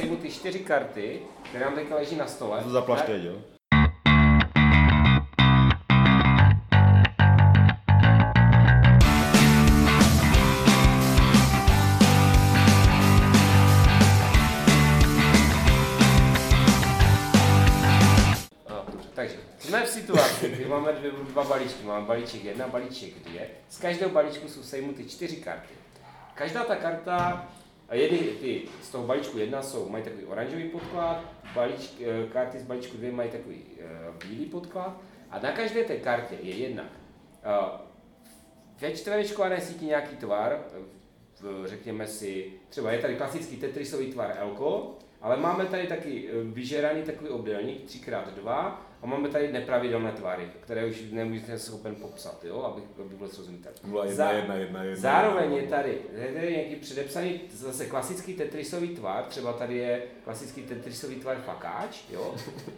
sejmu ty čtyři karty, které nám teďka leží na stole. To zaplašte, jo? Jsme v situaci, kdy máme dvě, dva balíčky. Máme balíček jedna, balíček dvě. Z každého balíčku jsou sejmuty čtyři karty. Každá ta karta, a jedny ty z toho balíčku jedna jsou, mají takový oranžový podklad, balíčk, eh, karty z balíčku dvě mají takový uh, bílý podklad. A na každé té kartě je jedna. Uh, ve čtverečkované síti nějaký tvar, v, řekněme si, třeba je tady klasický tetrisový tvar Elko, ale máme tady taky eh, vyžeraný takový obdélník 3x2 a máme tady nepravidelné tvary, které už nemůžete schopen popsat, jo, abych, aby byl srozumitelný. Byla jedna, jedna, jedna, jedna. Zároveň je tady, je tady nějaký předepsaný zase klasický tetrisový tvar, třeba tady je klasický tetrisový tvar fakáč, jo?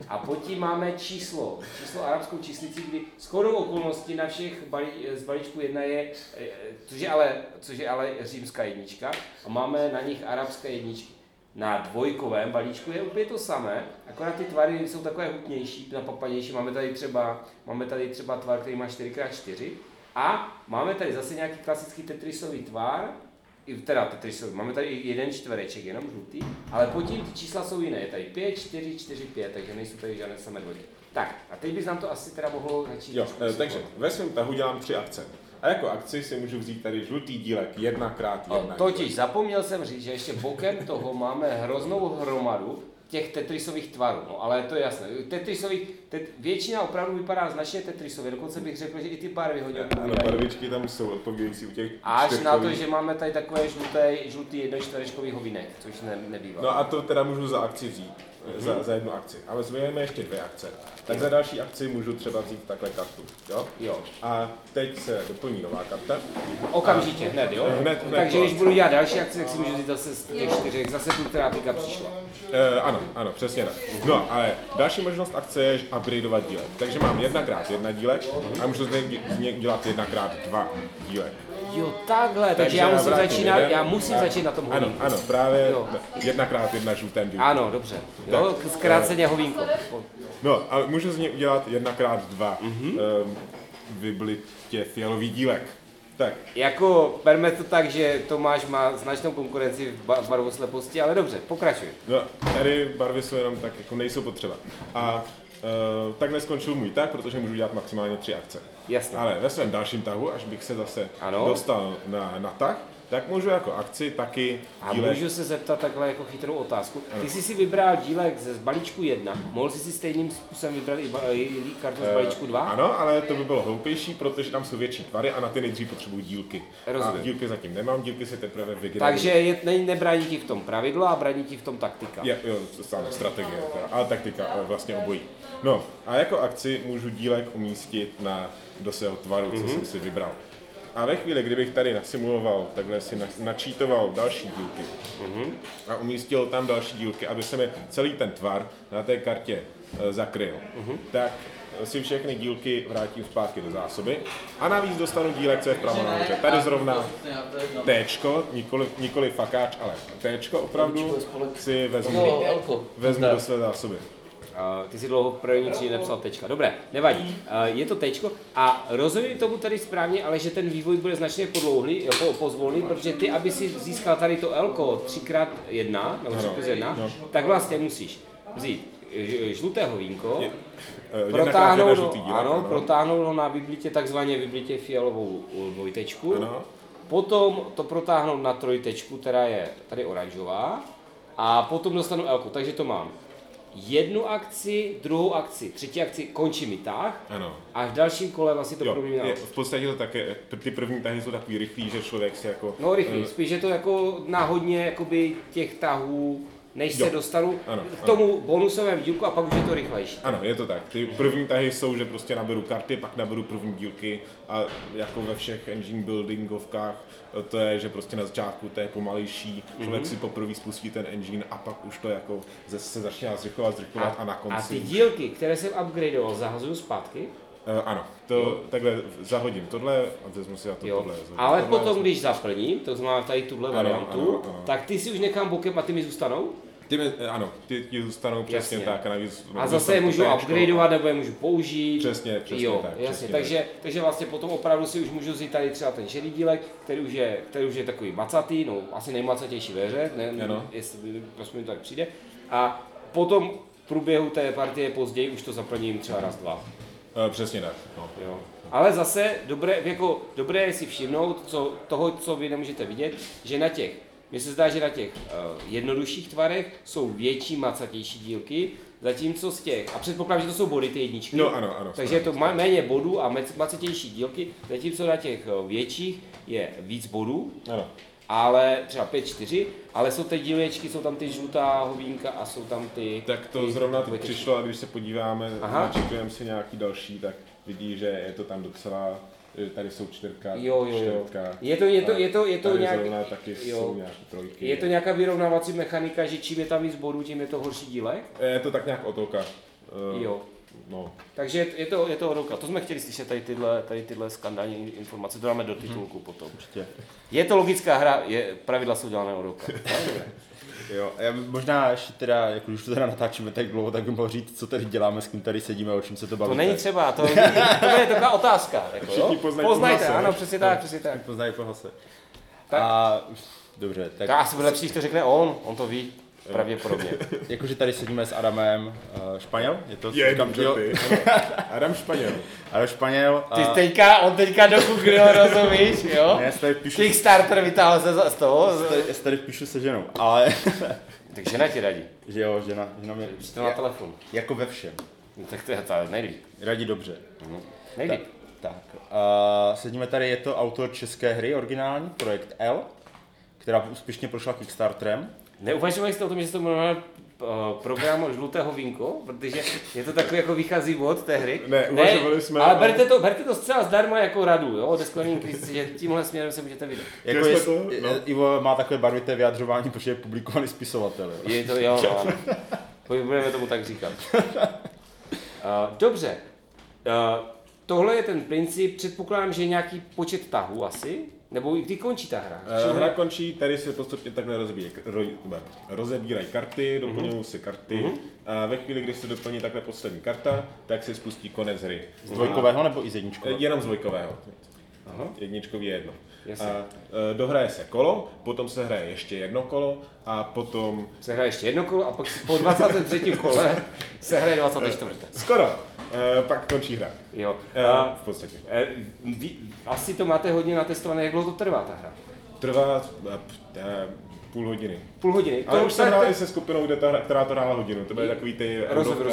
A pod tím máme číslo, číslo arabskou číslicí, kdy shodou okolností na všech balí, z balíčku jedna je, eh, což je, ale, což je ale římská jednička, a máme na nich arabské jedničky. Na dvojkovém balíčku je úplně to samé, akorát ty tvary jsou takové hutnější, napapanější. Máme tady třeba, máme tady třeba tvar, který má 4x4 a máme tady zase nějaký klasický tetrisový tvar, i teda tetrisový, máme tady jeden čtvereček, jenom žlutý, ale pod tím ty čísla jsou jiné, je tady 5, 4, 4, 5, takže nejsou tady žádné samé dvojky. Tak, a teď bys nám to asi teda mohlo začít. Jo, eh, takže ve svém tahu dělám tři akce. A jako akci si můžu vzít tady žlutý dílek jedna krát O, jedna. Totiž zapomněl jsem říct, že ještě bokem toho máme hroznou hromadu těch tetrisových tvarů, no ale to je jasné. Tetrisových, tet, většina opravdu vypadá značně tetrisově, dokonce bych řekl, že i ty barvy hodně Ano, barvičky tam jsou odpovídající u těch Až na to, čtyřkových. že máme tady takové žluté, žlutý jednočtverečkový hovinek, což ne, nebývá. No a to teda můžu za akci vzít. Za, za jednu akci. Ale zvějeme ještě dvě akce. Tak za další akci můžu třeba vzít takhle kartu. Jo? Jo. A teď se doplní nová karta. Okamžitě, hned, jo? Hned, hned, Takže když budu dělat další akci, tak si můžu vzít zase z těch čtyřech, zase tu, která teďka přišla. E, ano, ano, přesně tak. No, ale další možnost akce je upgradeovat dílek. Takže mám jedna krát jedna dílek a můžu z něj- z něj dělat jedna krát dva dílek. Jo, takhle, takže, Takže já musím začínat, jeden já musím a- začít na tom Ano, hovínku. ano, právě Jo. jedna krát jedna žlutém dílku. Ano, dobře. Jo, zkráceně hovínko. No, ale můžu z něj udělat jedna krát dva Mhm. um, vyblitě fialový dílek. Tak, Jako, berme to tak, že Tomáš má značnou konkurenci v ba- barvosleposti, ale dobře, pokračuj. no, tady barvy jsou jenom tak, jako nejsou potřeba. A uh, takhle skončil můj tah, protože můžu dělat maximálně tři akce. Jasně. Ale ve svém dalším tahu, až bych se zase Ano. dostal na, na tah, tak můžu jako akci taky A dílek můžu se zeptat takhle jako chytrou otázku. Ty jsi si vybral dílek ze z balíčku 1, mohl jsi si stejným způsobem vybrat i, ba- i kartu z balíčku 2? Ano, ale to by bylo hloupější, protože tam jsou větší tvary a na ty nejdřív potřebuji dílky. Rozumím. A dílky zatím nemám, dílky se teprve vygenerují. Takže je, ne, nebrání ti v tom pravidlo a brání ti v tom taktika. Je, jo, to stále strategie, teda, ale taktika, ale vlastně obojí. No, a jako akci můžu dílek umístit na, do svého tvaru, co jsem si vybral. A ve chvíli, kdybych tady nasimuloval, takhle si na- načítoval další dílky a umístil tam další dílky, aby se mi celý ten tvar na té kartě e, zakryl, tak si všechny dílky vrátím zpátky do zásoby a navíc dostanu dílek, co je vpravo nahoře. Tady zrovna Téčko, nikoli, nikoli fakáč, ale Téčko opravdu si vezmu, Elko. vezmu do své zásoby. Uh, ty si dlouho v první třídě nepsal tečka. Dobré, nevadí. Uh, je to tečko a rozumím tomu tady správně, ale že ten vývoj bude značně podlouhlý, po, pozvolný, protože ty, aby si získal tady to Lko 3x1, nebo 3 plus 1, no. tak vlastně musíš vzít žlutého vínko, Eh, jedna krát protáhnout ho, žlutý dílek, ano, protáhnout ho na vyblitě, takzvaně vyblitě fialovou uh, dvojtečku, Ano. potom to protáhnout na trojtečku, která je tady oranžová, a potom dostanu Lko, takže to mám jednu akci, druhou akci, třetí akci, končí mi tah, Ano. a v dalším kole vlastně to Jo, pro mě je, v podstatě to také, ty první tahy jsou takový rychlý, že člověk si jako... No rychlý, eh, spíš je to jako náhodně jakoby těch tahů, než se Jo. dostanu Ano, k tomu bonusovém dílku a pak už je to rychlejší. Ano, je to tak. Ty první tahy jsou, že prostě naberu karty, pak naberu první dílky a jako ve všech engine buildingovkách to je, že prostě na začátku to je pomalejší, člověk si poprvé spustí ten engine a pak už to jako se začíná zrychlovat, zrychlovat a, na konci. a ty dílky, které jsem upgradeoval, zahazuju zpátky, Eh, ano, to takhle zahodím tohle a vezmu si já to jo. tohle. zahodím ale tohle, potom, když zaplním, to znamená tady tuhle Ano, variantu, ano, ano. tak ty si už nechám bokem a ty mi zůstanou? Ty, mi- ano, ty ti zůstanou přesně Jasně. tak. A, navíc, A zase je můžu upgradeovat nebo je můžu použít. Přesně, přesně jo, tak, Jasně, přesně takže, takže vlastně potom opravdu si už můžu vzít tady třeba ten šedý dílek, který už je, který už je takový macatý, no asi nejmacatější ve hře, ne, Ano. jestli prostě mi to tak přijde. A potom v průběhu té partie později už to zaplním třeba raz, dva. Eh, Přesně tak. No. Jo. Ale zase dobré, jako, dobré je si všimnout co, toho, co vy nemůžete vidět, že na těch, mně se zdá, že na těch uh, jednodušších tvarech jsou větší, macatější dílky, zatímco z těch, a předpokládám, že to jsou body ty jedničky, No, ano, ano, takže je to ma- méně bodů a macatější dílky, zatímco na těch eh, větších je víc bodů, ano. Ale třeba 5-4, ale jsou ty dílečky, jsou tam ty žlutá hovínka a jsou tam ty... Tak to ty zrovna teď přišlo a když se podíváme, Aha. načekujeme si nějaký další, tak vidí, že je to tam docela, že tady jsou čtyřka, Jo, jo, jo. čtyřka. Je to, je to, je to, je to nějak... zrovna taky jo. jsou nějaký trojky. Je to nějaká vyrovnávací mechanika, že čím je tam víc bodů, tím je to horší dílek? Je to tak nějak otoka. Eh, Jo. No. Takže je- to, je to roka. To jsme chtěli slyšet tady tyhle, tady tyhle skandální informace, to dáme do titulku potom. Určitě. Je to logická hra, je, pravidla jsou dělané o roka. Jo, já možná ještě teda, jako už to teda natáčíme tak dlouho, tak bych mohl říct, co tady děláme, s kým tady sedíme, o čem se to To bavíte. není třeba, to, to je taková otázka. Jako, jo? poznají po Poznajte, hlase, ano, přesně tak, přesně tak. Poznají po hlase. Tak. A dobře, tak Tak asi bude lepší, když to řekne on, on to ví, pravděpodobně. jakože tady sedíme s Adamem uh, Španěl, je to? Je, říkám, dobře, jo? Adam Španěl. Adam Španěl a... Ty teďka, on teďka dokuknul, rozumíš, jo? Ne, tady píšu, Kickstarter vytáhl se za- z toho, já tady, píšu se ženou, ale tak žena ti radí, že jo, žena, žena mě, to na telefon. jako ve všem, No, tak to je to nejlíp. radí dobře. Nejlíp. Tak, uh, sedíme tady, je to autor české hry, originální, projekt L, která úspěšně prošla Kickstarterem. Neuvažovali jste o tom, že se to jmenuje uh, program Žlutého vínko, protože je to takový jako výchozí bod té hry. Ne, uvažovali jsme, Ale berte to, berte to zcela zdarma jako radu, jo, sklením kritici, že tímhle směrem se můžete vydat. Jako je, to, no. Ivo má takové barvité vyjadřování, protože je publikovaný spisovatel. Jo. Je to, jo, no, ano. Budeme tomu tak říkat. Uh, dobře. Uh, tohle je ten princip, předpokládám, že je nějaký počet tahů asi, nebo kdy končí ta hra? Eh, Hra končí, tady se postupně takhle rozbíjí, ro, ne, rozebírají karty, Mhm. doplňují se karty a ve chvíli, kdy se doplní takhle poslední karta, tak se spustí konec hry. Z dvojkového nebo i z jedničkového? Eh, Jenom z dvojkového. Aha. Jedničkový je jedno. Jasně. A e, dohraje se kolo, potom se hraje ještě jedno kolo a potom Se hraje ještě jedno kolo a pak po 23. kole se hraje 24. skoro, e, pak končí hra. Jo. E, A, v podstatě. e, vy, asi to máte hodně natestované, jak dlouho to trvá ta hra? Trvá půl hodiny. Půl hodiny. Ale To už jsem hrál i se skupinou, kde ta, hra- která to hrála hodinu. To byly takový ty...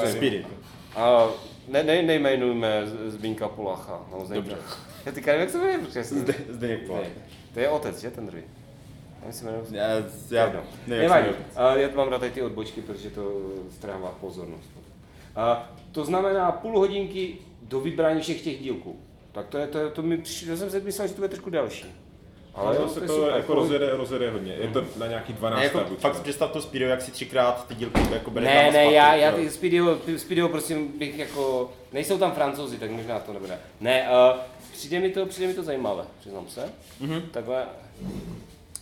Spirit. A ne, ne, nejmenujme Zbínka Polacha. No, Dobře. Já teďka nevím, jak se jmenuje, protože jsem... Zde, Zdeněk. Ne, To je otec, že ten druhý? Já si jmenuji... Já, já nevím, jak se Nevadí. Já mám rád ty odbočky, protože to strává pozornost. A to znamená půl hodinky do vybrání všech těch dílků. Tak to je, to, je, to mi přišlo, já jsem si myslel, že to bude trošku delší. Ale jo, to se je to super. jako rozjede, rozjede hodně. Je to na nějaký 12 Ne, jako, tabů. fakt si představ to Speedo, jak si třikrát ty dílky jako bere Ne, tam ne, zpátky, já, já ty Speedio, ty Speedio prosím bych jako, nejsou tam francouzi, tak možná to nebude. Ne, uh, přijde mi to, přijde mi to zajímavé, přiznám se. Mm-hmm. Takhle,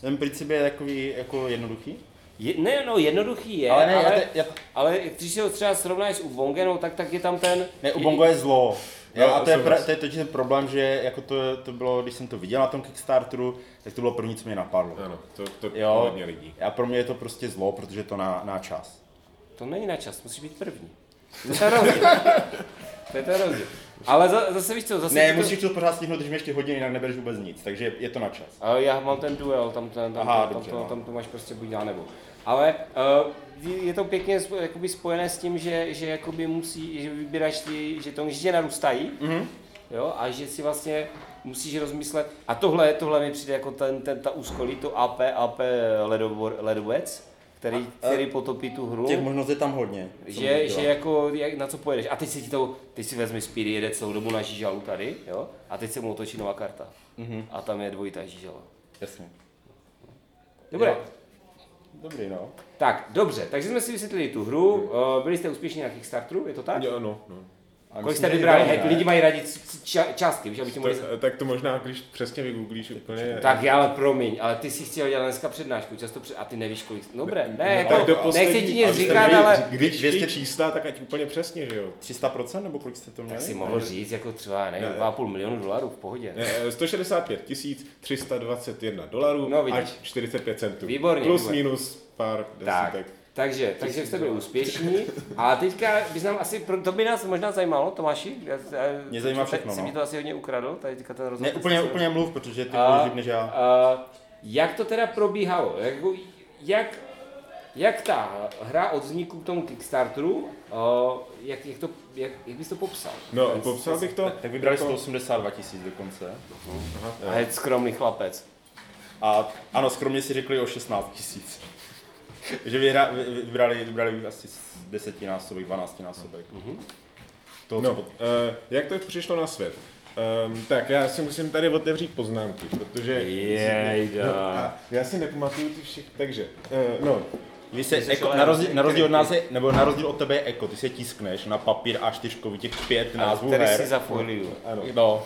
Ten princip je takový jako jednoduchý. Je, ne, no jednoduchý je, Ale ne, já ale, te- já- ale když si ho třeba srovnáš s Ubongenou, tak, tak je tam ten... Ne, u Bongo je zlo. No, Jo, a to je, pra, to je totiž ten problém, že jako to, to bylo, když jsem to viděl na tom Kickstarteru, tak to bylo první, co mě napadlo. Ano, to, to Jo, hodně lidí. a pro mě je to prostě zlo, protože je to na, na čas. To není na čas, musí být první. To je ten rozdíl. to je ten rozdíl. Ale za, zase víš co, zase... Ne, to, musíš to pořád stihnout, když mi ještě hodiny, jinak nebereš vůbec nic, takže je to na čas. Ale já mám ten duel, tam, tam, tam, Aha, tam, dobře, tam, no. tam, to máš prostě buď já nebo. Ale uh, je to pěkně jakoby spojené s tím, že, že jakoby musí, že vybíráš ty, že to že tě narůstají, mm-hmm. jo, a že si vlastně musíš rozmyslet, a tohle, tohle mi přijde jako ten, ten ta úskolí, to AP, AP ledovor, ledovec, který, A- který potopí tu hru. Těch možností je tam hodně. Že, že jako, jak, na co pojedeš. A teď si ti to, teď si vezmi Speedy, jede celou dobu na žížalu tady, jo? A teď se mu otočí nová karta. Mm-hmm. A tam je dvojitá žížala. Jasně. Dobré. Jo. Dobrý, no. Tak, dobře, takže jsme si vysvětlili tu hru, uh, byli jste úspěšní na Kickstarteru, je to tak? Jo, no, no. A Kolik jste vybrali? ne? lidi mají rádi částky, víš, aby ti mohli... Tak, tak to možná, když přesně vygooglíš úplně... Tak já ale promiň, ale ty si chtěl dělat dneska přednášku, často před... a ty nevíš kolik... Dobré, ne, No, jako, tak nechci ti nic říkat, ale... Když chtějí 200 čísla, tak ať úplně přesně, že jo? 300% nebo kolik jste to měli? Tak si mohl říct, jako třeba, nevím, Ne. 2,5 milionu dolarů v pohodě. Ne, 165 321 dolarů No, až 45 centů. Výborně, Plus výborně. minus pár Tak, desítek. Takže, takže jste byli úspěšní. A teďka bys nám asi, to by nás možná zajímalo, Tomáši. Já- já- Mě zajímá všechno, Jsi no. mi to asi hodně ukradl, tady teďka ten rozhovor. Ne, úplně, úplně mluv, protože ty líp než já. A, jak to teda probíhalo? Jak, jak, jak ta hra od vzniku k tomu Kickstarteru, jak, jak, to, jak, jak bys to popsal? No, Ten- popsal bych to... Tak vybrali jako- 182 tisíc dokonce. A je skromný chlapec. A ano, skromně si řekli o 16 tisíc. že vyhra, vybrali, vybrali asi desetinásobek, dvanáctinásobek. Mm-hmm. To, No, co uh, jak to přišlo na svět? Um, tak já si musím tady otevřít poznámky, protože... Jejda. No, a já si nepamatuju ty všechny, takže, uh, no, Vy se, jsi ale na, rozdíl, na rozdíl od nás je, nebo na rozdíl od tebe je Eko, ty se tiskneš na papír A4 těch pět názvů Který her. si zafoliju. ano. No,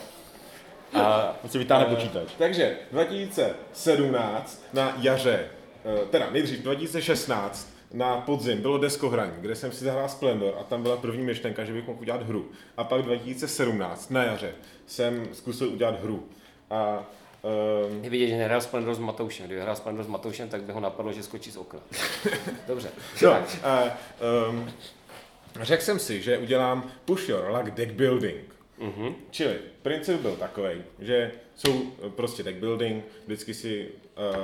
A on si vytáhne Eh, počítač. Takže 2017 na jaře, teda nejdřív 2016 na podzim bylo deskohraní, kde jsem si zahrál Splendor a tam byla první myšlenka, že bych mohl udělat hru. A pak 2017 na jaře jsem zkusil udělat hru. A um, je vidět, že nehrál Splendor s Matoušem. Kdyby hrál Splendor s Matoušem, tak by ho napadlo, že skočí z okna. Dobře. No, a, um, řekl jsem si, že udělám push your luck deck building. Mm-hmm. Čili princip byl takový, že jsou eh, prostě deck building, vždycky si,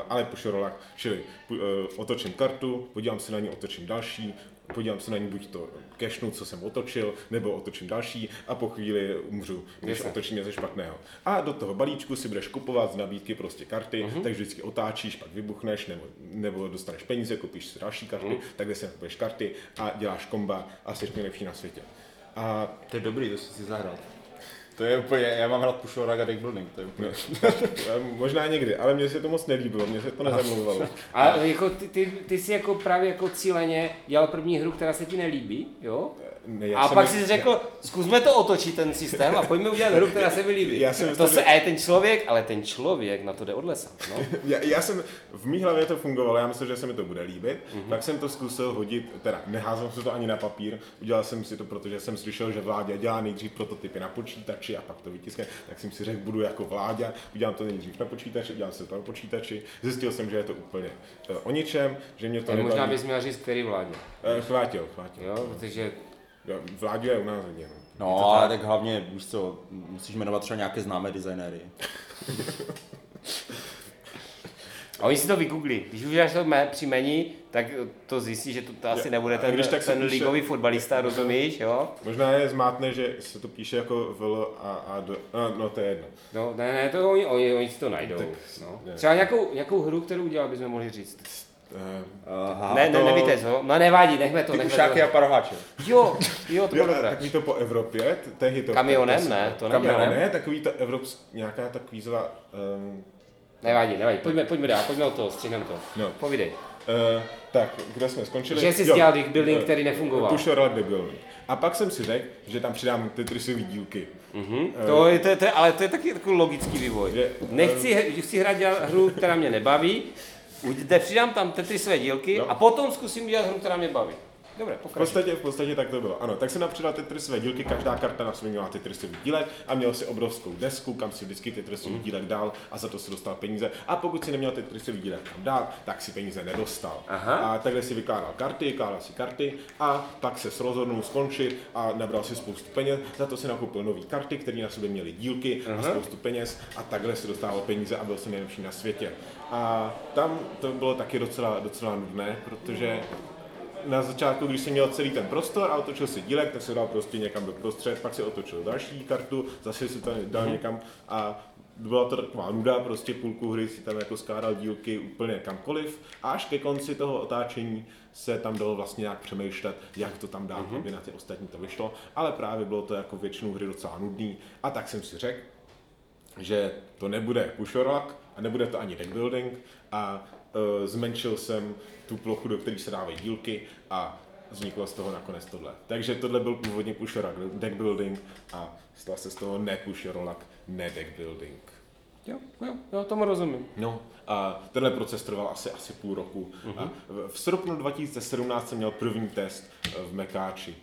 ale push your luck, čili uh, otočím kartu, podívám se na ní, otočím další, podívám se na ní buď to kešnu, co jsem otočil, nebo otočím další a po chvíli umřu, když Jasně. otočím něco špatného. A do toho balíčku si budeš kupovat z nabídky prostě karty, mm-hmm. takže vždycky otáčíš, pak vybuchneš, nebo, nebo dostaneš peníze, koupíš si další karty, mm-hmm. takhle si nakupuješ karty a děláš komba a jsi nejlepší na světě. A To je dobrý, to si si zahrál. To je úplně, já mám hrát Pushora a Deck Building, to je úplně... možná někdy, ale mně se to moc nelíbilo, mně se to nezamlouvalo. A jako ty, ty, ty jsi jako právě jako cíleně dělal první hru, která se ti nelíbí, jo? Ne, já A pak jsi řekl, zkusme to otočit ten systém a pojďme udělat hru, která se mi líbí. Já jsem to se, a je ten člověk, ale ten člověk na to jde od lesa. No. Já, já jsem, v mý hlavě to fungovalo, já myslel, že se mi to bude líbit, Mhm. mm-hmm. tak jsem to zkusil hodit, teda neházel jsem to ani na papír, udělal jsem si to, protože jsem slyšel, že vládě dělá nejdřív prototypy na počítači a pak to vytiskne, tak jsem si řekl, budu jako vládě, udělám to nejdřív na počítači, udělám si to na počítači, zjistil jsem, že je to úplně eh, o ničem, že mě to možná bys měl říct, který vládě. Eh, Chvátil, chvátil. Jo, protože Vládě je u nás hodně. No. No, ale tak hlavně, víš co, musíš jmenovat třeba nějaké známé designéry. A oni si to vygooglí. Když uděláš to mé příjmení, tak to zjistí, že to, to asi nebude a ten, když tak ten píše- ligový fotbalista, rozumíš, jo? Možná je zmátné, že se to píše jako VL a, a do, no, no to je jedno. No, ne, ne, to oni, oni, oni si to najdou. No. ne. Třeba nějakou, nějakou hru, kterou udělal, bychom mohli říct. Eh, Aha, ne, ne, nevíte, co? No nevadí, nechme to, Ty nechme ušáky a to. paroháče. Jo, jo, to bylo a dobré. takový to po Evropě, tehdy to... Kamionem, to- ne, to Kamionem, ne, takový to evropský, nějaká ta kvízová... Um, Nevadí, nevadí, pojďme, pojďme dál, pojďme od toho, střihneme to. No. Povídej. uh, tak, kde jsme skončili? Že jsi Jo, dělal deck building, eh, který nefungoval. Push your luck deck building. A pak jsem si řekl, že tam přidám Tetrisové dílky. Mhm. To je, to, je, to je, ale to je taky takový logický vývoj. Že- Nechci, he- chci hrát hru, která mě nebaví, Uděte, přidám tam ty své dílky No. a potom zkusím udělat hru, která mě baví. Dobré, V podstatě, v podstatě tak to bylo. Ano, tak se napřidal Tetrisové dílky, každá karta na sobě měla Tetrisový dílek a měl si obrovskou desku, kam si vždycky Tetrisový Mm. dílek dal a za to si dostal peníze. A pokud si neměl Tetrisový dílek kam dát, tak si peníze nedostal. Aha. A takhle si vykládal karty, kládal si karty a pak se rozhodnul skončit a nabral si spoustu peněz. Za to si nakoupil nové karty, které na sobě měly dílky a Aha. spoustu peněz a takhle si dostával peníze a byl jsem nejlepší na světě. A tam to bylo taky docela, docela nudné, protože na začátku, když si měl celý ten prostor a otočil si dílek, tak se dal prostě někam do prostřed, pak si otočil další kartu, zase si to dal Mhm. někam a byla to taková nuda, prostě půlku hry si tam jako skládal dílky úplně kamkoliv a až ke konci toho otáčení se tam dalo vlastně nějak přemýšlet, jak to tam dát, Mhm. aby na ty ostatní to vyšlo, ale právě bylo to jako většinu hry docela nudný a tak jsem si řekl, že to nebude pushorlock a nebude to ani deck building a zmenšil jsem tu plochu, do které se dávají dílky a vzniklo z toho nakonec tohle. Takže tohle byl původně pusher deck building a stal se z toho ne pusher ne deck building. Jo, jo, jo, tomu rozumím. No a tenhle proces trval asi, asi půl roku. Uh-huh. A v, v srpnu 2017 jsem měl první test eh, v Mekáči.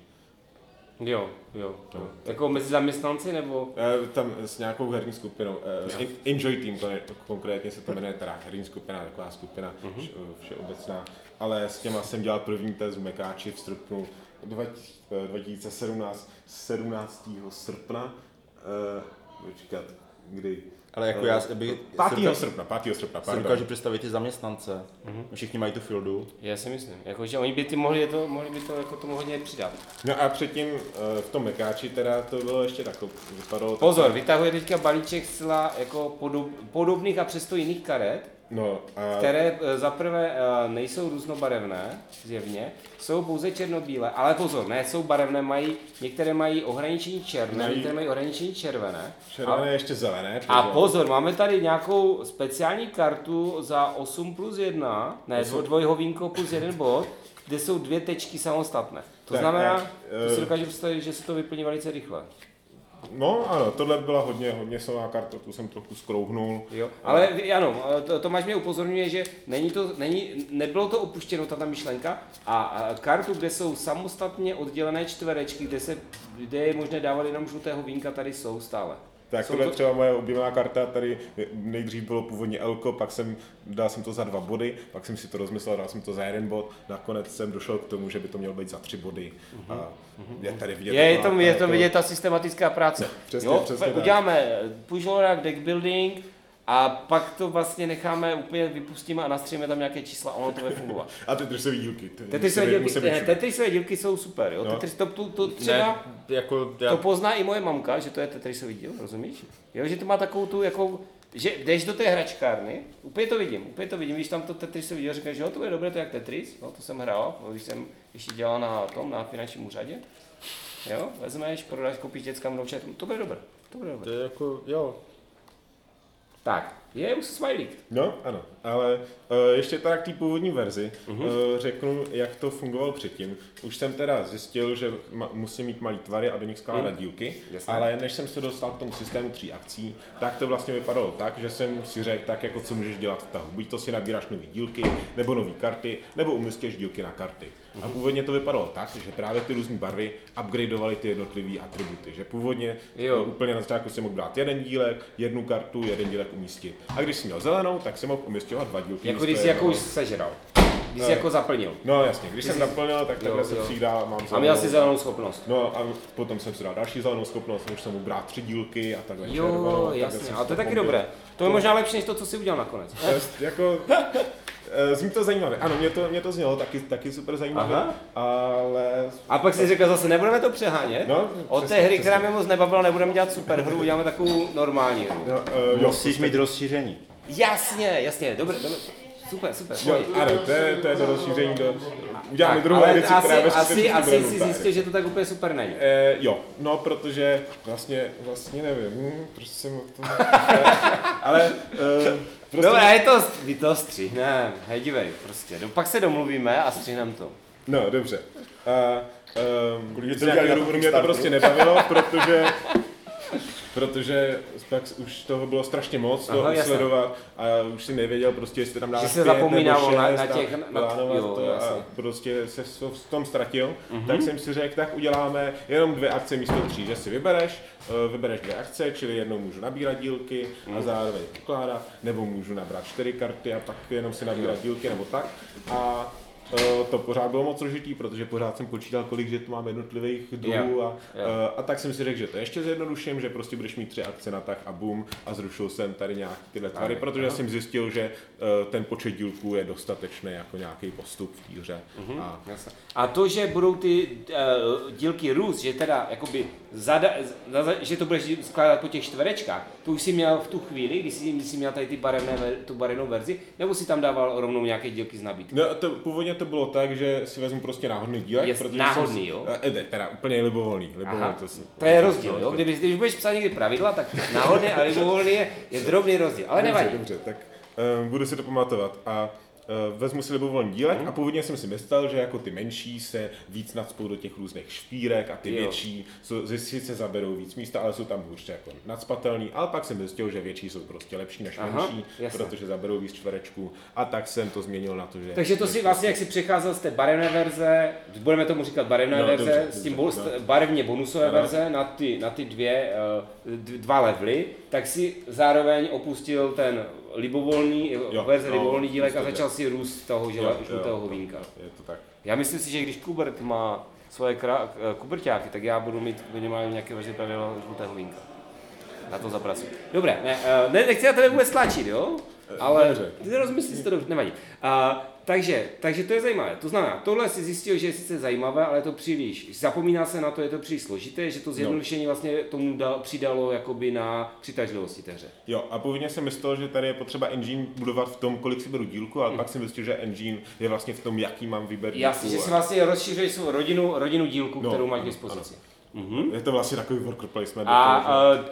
Jo, jo. jo. Jako mezi zaměstnanci nebo? E, tam s nějakou herní skupinou. E, Enjoy Team, to je, konkrétně se to jmenuje teda herní skupina, taková skupina uh-huh. všeobecná. Ale s těma jsem dělal první test v Mekáči v srpnu 2017, 17. srpna. E, počkat, kdy? Ale jako já by... 5. srpna, 5. srpna, pardon. Si dokážu představit ty zaměstnance. Mm-hmm. Všichni mají tu fieldu. Já si myslím. Jako, že oni by ty mohli, to, mohli by to jako tomu hodně přidat. No a předtím eh, v tom Mekáči teda to bylo ještě takové, vypadalo... Pozor, vytahuje teďka balíček zcela jako podob, podobných a přesto jiných karet No, a... Které eh, zaprvé eh, nejsou různobarevné, zjevně, jsou pouze černobílé, ale pozor, ne, jsou barevné, mají, některé mají ohraničení černé, mají... některé mají ohraničení červené. Červené a... ještě zelené. A pozor, máme tady nějakou speciální kartu za 8 plus 1, ne, 8... dvojhovínko plus 1 bod, kde jsou dvě tečky samostatné. To tak, znamená, tak, to si eh, dokážu představit, že se to vyplní velice rychle. No ano, tohle byla hodně, hodně silná karta, tu jsem trochu skrouhnul. Jo, ale ano, to, Tomáš mě upozorňuje, že není to, není, nebylo to opuštěno, ta myšlenka, a, a kartu, kde jsou samostatně oddělené čtverečky, kde, se, kde je možné dávat jenom žlutého vínka, tady jsou stále. Tak tohle to... třeba moje oblíbená karta, tady nejdřív bylo původně Elko, pak jsem dal jsem to za dva body, pak jsem si to rozmyslel, dal jsem to za jeden bod, nakonec jsem došel k tomu, že by to mělo být za tři body. Uh-huh. A je tady vidět. Je, je to, je to vidět ta systematická práce. Přesně, jo? přesně Uděláme push deck building, a pak to vlastně necháme úplně vypustíme a nastříme tam nějaké čísla a ono to bude fungovat. a Tetrisové dílky. Tetrisové dílky, Tetrisové dílky jsou super, jo. No. Tetris, to, to, to třeba, ne, jako já... to pozná i moje mamka, že to je Tetrisový díl, rozumíš? Jo, že to má takovou tu, jako, že jdeš do té hračkárny, úplně to vidím, úplně to vidím, když tam to Tetrisový díl, říkáš, že jo, to je dobré, to je jak Tetris, no, to jsem hrál, když jsem ještě dělal na tom, na finančním úřadě. Jo, vezmeš, prodáš, koupíš dětskám novčat, to bude dobré. To bude dobré. To je jako, jo, tak, je už smajlík. No, ano, ale uh, ještě tak k té původní verzi uh-huh. uh, řeknu, jak to fungovalo předtím. Už jsem teda zjistil, že ma- musím mít malý tvary a do nich skládat uh-huh. dílky, Jasně. ale než jsem se dostal k tomu systému tří akcí, tak to vlastně vypadalo tak, že jsem si řekl tak, jako co můžeš dělat v tahu. Buď to si nabíráš nové dílky, nebo nové karty, nebo umístíš dílky na karty. A původně to vypadalo tak, že právě ty různé barvy upgradeovaly ty jednotlivé atributy. Že původně jo. úplně na začátku si mohl brát jeden dílek, jednu kartu, jeden dílek umístit. A když jsi měl zelenou, tak si mohl umístěvat dva dílky. Jako když jsi jako už sežral. Když no, jsi jako zaplnil. No jasně, když jsem naplnil, tak takhle se přidá, mám zelenou. A měl si zelenou schopnost. No a potom jsem si dal další zelenou schopnost, už jsem mu brát tři dílky a takhle. Jo, červenou, jasně, a to je taky dobré. To je možná lepší než to, co jsi udělal nakonec. jako, zní to zajímavé. Ano, mě to, mě to znělo taky, taky super zajímavé, Aha. ale... A pak si řekl zase, nebudeme to přehánět. No, Od té hry, která mě moc nebavila, nebudeme dělat super hru, uděláme takovou normální hru. No, uh, Musíš mít rozšíření. Jasně, jasně, dobře, dobře. Super, super. Jo, ano, to je, to je to rozšíření do... Uděláme tak, druhou edici, která asi, asi, asi si zjistil, že to tak úplně super není. E, jo, no, protože vlastně, vlastně nevím, hm, proč jsem to... ale... E, Prostě... Dobré, je to, my to střihneme, hej, dívej, prostě, no, pak se domluvíme a střihneme to. No, dobře. A, um, Kvůli, to mě to prostě nebavilo, protože protože pak už toho bylo strašně moc to sledovat a už si nevěděl prostě, jestli tam dáš se zapomínalo na, na těch, na, jo, to a prostě se v tom ztratil, mm-hmm. tak jsem si řekl, tak uděláme jenom dvě akce místo tří, že si vybereš, eh, vybereš dvě akce, čili jednou můžu nabírat dílky a mhm. zároveň ukládat, nebo můžu nabrat čtyři karty a pak jenom si nabírat dílky nebo tak. A to pořád bylo moc složitý, protože pořád jsem počítal, kolik že tu mám jednotlivých druhů a, yeah. a, tak jsem si řekl, že to ještě zjednoduším, že prostě budeš mít tři akce na tak a bum a zrušil jsem tady nějak tyhle tvary, protože aha. jsem zjistil, že uh, ten počet dílků je dostatečný jako nějaký postup v té hře. Mm-hmm, a, a to, že budou ty uh, dílky růst, že teda jakoby zada, zada, že to budeš skládat po těch čtverečkách, to už si měl v tu chvíli, když jsi, když jsi měl tady ty barevné, tu barevnou verzi, nebo si tam dával rovnou nějaké dílky z nabídky? No, to původně to bylo tak, že si vezmu prostě náhodný dílek. Jest protože náhodný, jsem, jo? Eh, teda úplně libovolný. libovolný Aha, to, si, to je rozdíl, jo? Kdyby, když budeš psát někdy pravidla, tak náhodný a libovolný je, je drobný rozdíl, ale dobře, nevadí. Dobře, tak um, budu si to pamatovat. A vezmu si libovolný dílek a původně jsem si myslel, že jako ty menší se víc nadspou do těch různých špírek a ty Jo. větší sice zaberou víc místa, ale jsou tam hůř jako nadspatelný, ale pak jsem zjistil, že větší jsou prostě lepší než Aha, menší, jasně. protože zaberou víc čtverečků a tak jsem to změnil na to, že... Takže to si vlastně, jak si přecházel z té barevné verze, budeme tomu říkat barevné No, verze, dobře, s tím dobře, bo- no. barevně bonusové Ano. verze na ty, na ty dvě, eh, dva levely, tak si zároveň opustil ten libovolný, Jo, verze no, libovolný dílek a začal si růst toho žele, Jo, žlutého jo, hovínka. Je to tak. Já myslím si, že když Kubert má svoje krá- eh, kuberťáky, tak já budu mít minimálně nějaké verzi pravidla žlutého vínka. Na to zapracuji. Dobré, ne, eh, ne, nechci na tebe vůbec tlačit, jo? Ale dobře. ty rozmyslíš si to dobře, nevadí. A, takže, takže to je zajímavé. To znamená, tohle si zjistil, že je sice zajímavé, ale je to příliš, zapomíná se na to, je to příliš složité, že to zjednodušení vlastně tomu dal, přidalo jakoby na přitažlivosti té hře. Jo, a původně jsem myslel, že tady je potřeba engine budovat v tom, kolik si beru dílku, ale pak jsem zjistil, že engine je vlastně v tom, jaký mám výběr Jasně, že si vlastně rozšířuješ svou rodinu, rodinu dílku, No, kterou máš k ano, dispozici. Je to vlastně takový worker placement. A uh, uh,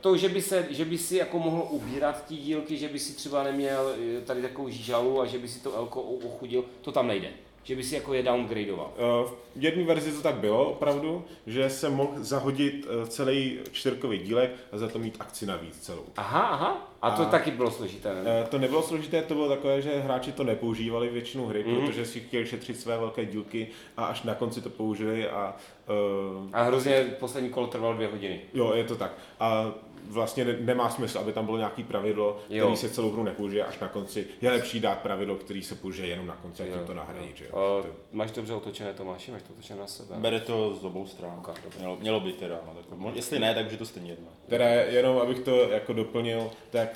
to, že by, se, že by si jako mohl ubírat ty dílky, že by si třeba neměl eh, tady takovou žalu a že by si to elko ochudil, to tam nejde. Že by si jako je downgradeoval. Eh, V jedné verzi to tak bylo opravdu, že jsem mohl zahodit eh, celý čtyřkový dílek a za to mít akci navíc celou. Aha, aha. A to A- taky bylo složité, ne? Eh, To nebylo složité, to bylo takové, že hráči to nepoužívali většinu hry, Mhm. protože si chtěli šetřit své velké dílky a až na konci to použili a eh, A hrozně poslední kolo trvalo dvě hodiny. jo, je to tak. A vlastně ne, nemá smysl, aby tam bylo nějaký pravidlo, Jo. který se celou hru nepoužije až na konci. Je lepší dát pravidlo, který se použije jenom na konci a Jo, tím to nahradit. Že jo? Uh, To- máš dobře otočené Tomáši, máš to otočené na sebe. Bere to z obou stran. Ok, dobře. Mělo, mělo by teda, no, tak, jestli ne, tak už je to stejně jedno. Teda jenom abych to jako doplnil, tak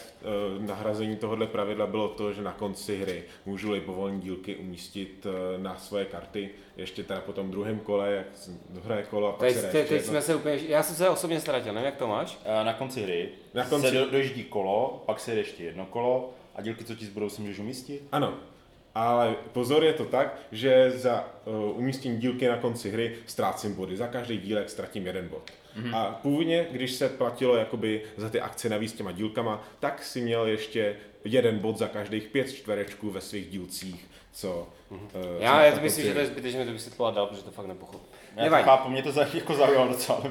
uh, nahrazení tohohle pravidla bylo to, že na konci hry můžu libovolní dílky umístit uh, na svoje karty, ještě teda po tom druhém kole, jak jsem- druhé kolo a pak Teď, se teď, teď jsme se úplně, já jsem se osobně ztratil, nevím jak to máš. A na konci hry Na konci- se do, dojíždí kolo, pak se jede ještě jedno kolo a dílky, co ti zbudou, si můžeš umístit. Ano, ale pozor, je to tak, že za uh, umístění dílky na konci hry ztrácím body. Za každý dílek ztratím jeden bod. Mm-hmm. A původně, když se platilo jakoby za ty akce navíc těma dílkama, tak si měl ještě jeden bod za každých pět čtverečků ve svých dílcích, co... Uh, Já, já to myslím, že to je zbytečné, to vysvětlovat dál, protože to fakt nepochopil. Já Nevadí. to chápu, mě to za, jako zaujalo docela. Uh,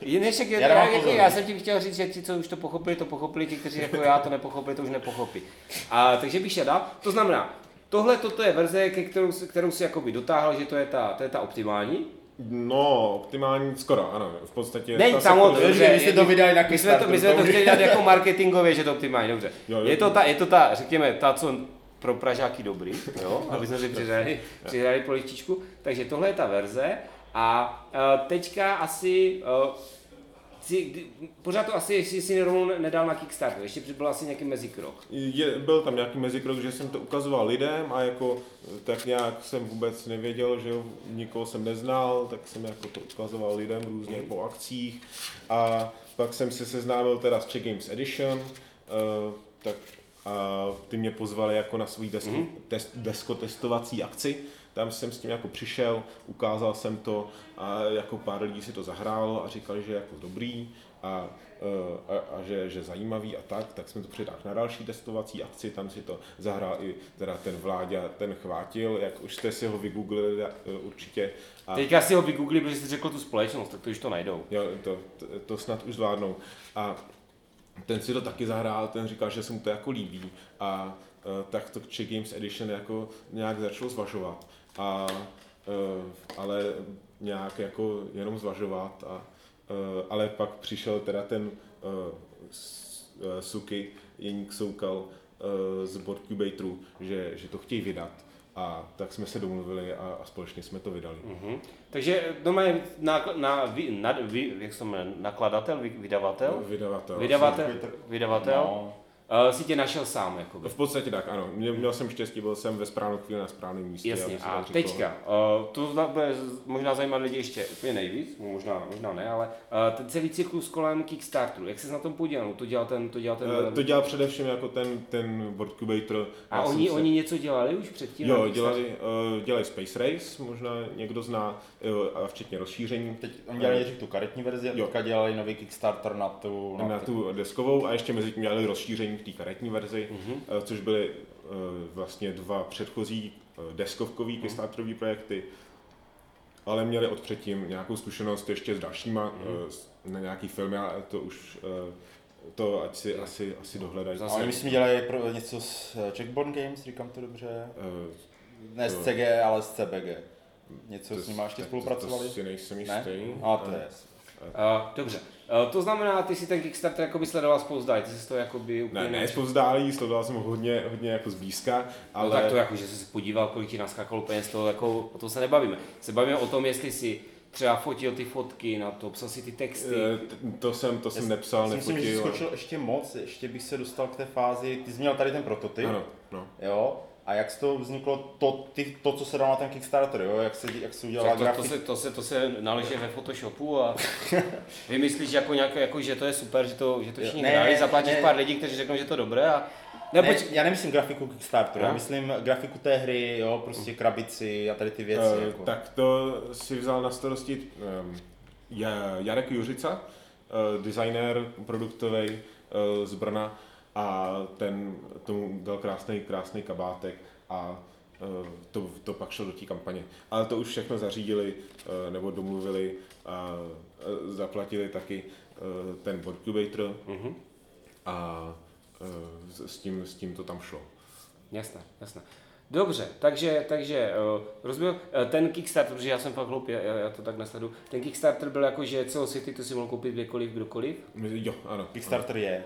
jinak, já, Já jako, já jsem ti chtěl říct, že ti, co už to pochopili, to pochopili, ti, kteří jako já to nepochopili, to už nepochopí. A, takže bych šel dál. To znamená, tohle toto je verze, ke kterou, si- kterou si jakoby dotáhl, že to je ta, to je ta optimální. No, optimální, skoro, ano, v podstatě... Ta se samozřejmě, dobře, vy jste to vydali na my jsme to, my jsme to chtěli dát jako marketingově, že to optimální, dobře. Jo, jo. Je to ta, je to ta, řekněme, ta, co pro Pražáky dobrý, jo, aby jsme si přihráli, přihráli polivčičku. Takže tohle je ta verze a uh, teďka asi uh, si, pořád to asi, jestli si rovnou ne- nedal na Kickstarter, ještě byl asi nějaký mezikrok. Je, byl tam nějaký mezikrok, že jsem to ukazoval lidem a jako tak nějak jsem vůbec nevěděl, že nikoho jsem neznal, tak jsem jako to ukazoval lidem různě po akcích a pak jsem se seznámil teda s Czech Games Edition, uh, tak a ty mě pozvali jako na svůj desko, mm-hmm. test, deskotestovací akci, tam jsem s tím jako přišel, ukázal jsem to a jako pár lidí si to zahrálo a říkali, že je jako dobrý a, eh, a, a že, že zajímavý a tak, tak jsme to přitáhli na další testovací akci, tam si to zahrál i teda ten Vláďa, ten chvátil, jak už jste si ho vygooglili eh, určitě. A, Teďka si ho vygooglili, protože jsi řekl tu společnost, tak to už to najdou. Jo, to, to, to snad už zvládnou. A ten si to taky zahrál, ten říkal, že se mu to jako líbí a uh, tak to Czech Games Edition jako nějak začal zvažovat. A, uh, ale nějak jako jenom zvažovat. A, uh, ale pak přišel teda ten uh, Suki, Jeník Soukal uh, z Boardcubatoru, že, že to chtějí vydat. A tak jsme se domluvili a, a společně jsme to vydali. Mhm. Takže normálně na, na, vy, na, vy, jak se to jmenuje, nakladatel, vy, vydavatel? Vydavatel. Vydavatel, vydavatel No, uh, si tě našel sám, jakoby. V podstatě tak, ano. Měl, měl jsem štěstí, byl jsem ve správnou chvíli na správném místě. Jasně, a teďka, uh, to zna- bude možná zajímat lidi ještě úplně nejvíc, no, možná, možná ne, ale uh, ten celý cyklus kolem Kickstarteru, jak se na tom podílel? To dělal ten, to dělal ten... Eh, To dělal především jako ten, ten Boardcubator. a oni, se- oni něco dělali už předtím? na Jo, dělali, uh, dělali Space Race, možná někdo zná, a včetně rozšíření. teď oni dělali nejdřív tu karetní verzi a Jo. teďka dělali nový Kickstarter na tu... na tu deskovou a ještě mezi tím dělali rozšíření k té karetní verzi, Mhm. mm-hmm. což byly vlastně dva předchozí eh, deskovkový Kickstarterový projekty, ale měli od předtím nějakou zkušenost ještě s dalšíma, mm. na nějaký filmy, ale to už to ať si asi, asi dohledají. Ale my jsme dělali pro něco s Checkborn Games, říkám to dobře? Uh, ne s CG, ale s CBG. Něco to, s nimi ještě spolupracovali? To, to si nejsem jistý. A to je. Uh, dobře, uh, to znamená, ty si ten Kickstarter jako by sledoval spouzdálí, ty jsi to jako by úplně... Ne, ne spouzdálí, sledoval jsem ho hodně, hodně jako zblízka, ale... No tak to jako, že jsi se podíval, kolik ti naskakalo peněz, to jako, o tom se nebavíme. Se bavíme o tom, jestli si třeba fotil ty fotky na to, psal si ty texty. E, to jsem, to jsem Já nepsal, nefotil. Myslím, že skočil ještě moc, ještě bych se dostal k té fázi, ty jsi měl tady ten prototyp, ano, no. jo, a jak z toho vzniklo to, ty, to, co se dalo na ten Kickstarter, jo? Jak se, jak se udělala to, grafik... to, se, to, se, to se naleže ve Photoshopu a vymyslíš jako nějak, jako, že to je super, že to, že to všichni hráli, zaplatíš ne. pár lidí, kteří řeknou, že to je dobré a ne, poč... Já nemyslím grafiku Kickstarteru, já myslím grafiku té hry, jo, prostě krabici a tady ty věci. Uh, jako. Tak to si vzal na starosti um, Jarek Juřica, uh, designer produktový uh, z Brna a ten tomu dal krásný, krásný kabátek a to, to pak šlo do té kampaně. Ale to už všechno zařídili nebo domluvili a zaplatili taky ten Boardcubator mm-hmm. a s tím, s tím to tam šlo. Jasné, jasné. Dobře, takže, takže uh, rozbil, uh, ten Kickstarter, protože já jsem fakt hloupý, já, já to tak nasledu, ten Kickstarter byl jako, že celosvěty to si mohl koupit kdekoliv, kdokoliv? Jo, ano. Kickstarter je.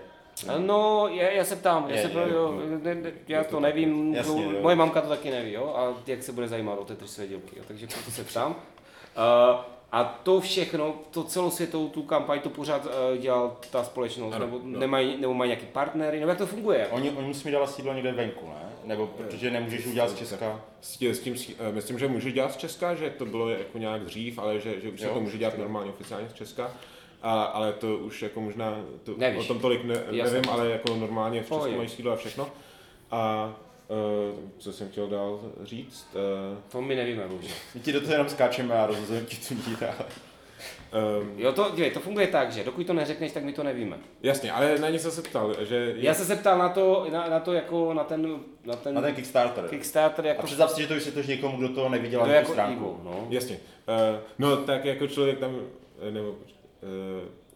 No, je, já se ptám, je, já, se je, jo, ne, ne, já to nevím, jasně, to, moje mamka to taky neví, jo, a jak se bude zajímat o ty své dělky, jo, takže proto se ptám. Uh, a to všechno, to celosvětovou tu kampaň, to pořád uh, dělal ta společnost, ano, nebo, no. nemají, nebo mají nějaký partnery, nebo jak to funguje? Oni, oni musí dát sídlo někde venku, ne? Nebo protože nemůžeš udělat z Česka? S tím, s tím, eh, myslím, že může dělat z Česka, že to bylo jako nějak dřív, ale že, že už jo, se to může dělat normálně oficiálně z Česka. A, ale to už jako možná, to, o tom tolik ne, nevím, ale jako normálně v Česku mají sídlo a všechno. A Uh, co jsem chtěl dál říct? Uh, to my nevíme, bohužel. My ti do toho jenom skáčeme a rozhodujeme ti tu díra. Um, jo, to, dívej, to funguje tak, že dokud to neřekneš, tak my to nevíme. Jasně, ale na něco se ptal, že... Je... Já jsem se ptal na to, na, na to jako na ten... Na ten, na ten Kickstarter. Kickstarter jako... A představ si, že to vysvětlíš někomu, kdo to neviděl na jako stránku. no. Jasně. Uh, no tak jako člověk tam, nebo,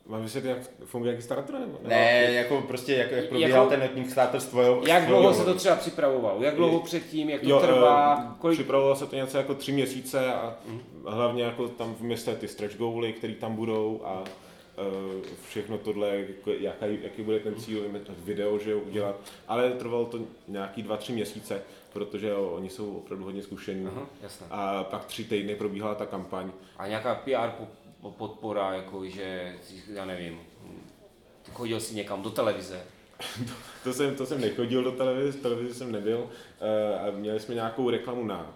Mám vysvětlit, jak funguje Kickstarter? Nebo, ne, jak, jako prostě, jak, jak probíhal jako, ten Kickstarter s tvojou... Jak dlouho se to třeba připravovalo? Jak dlouho předtím? Jak to jo, trvá? Eh, kolik... Připravovalo se to něco jako tři měsíce a mm. hlavně jako tam vymyslet ty stretch goaly, které tam budou a uh, všechno tohle, jako, jaký, jaký bude ten cíl, video, že jo, udělat. Ale trvalo to nějaký dva, tři měsíce, protože jo, oni jsou opravdu hodně zkušení. Aha, jasné. A pak tři týdny probíhala ta kampaň. A nějaká PR podpora, jako že, já nevím, chodil jsi někam do televize? to, jsem, to jsem nechodil do televize, televizi jsem nebyl. Uh, a měli jsme nějakou reklamu na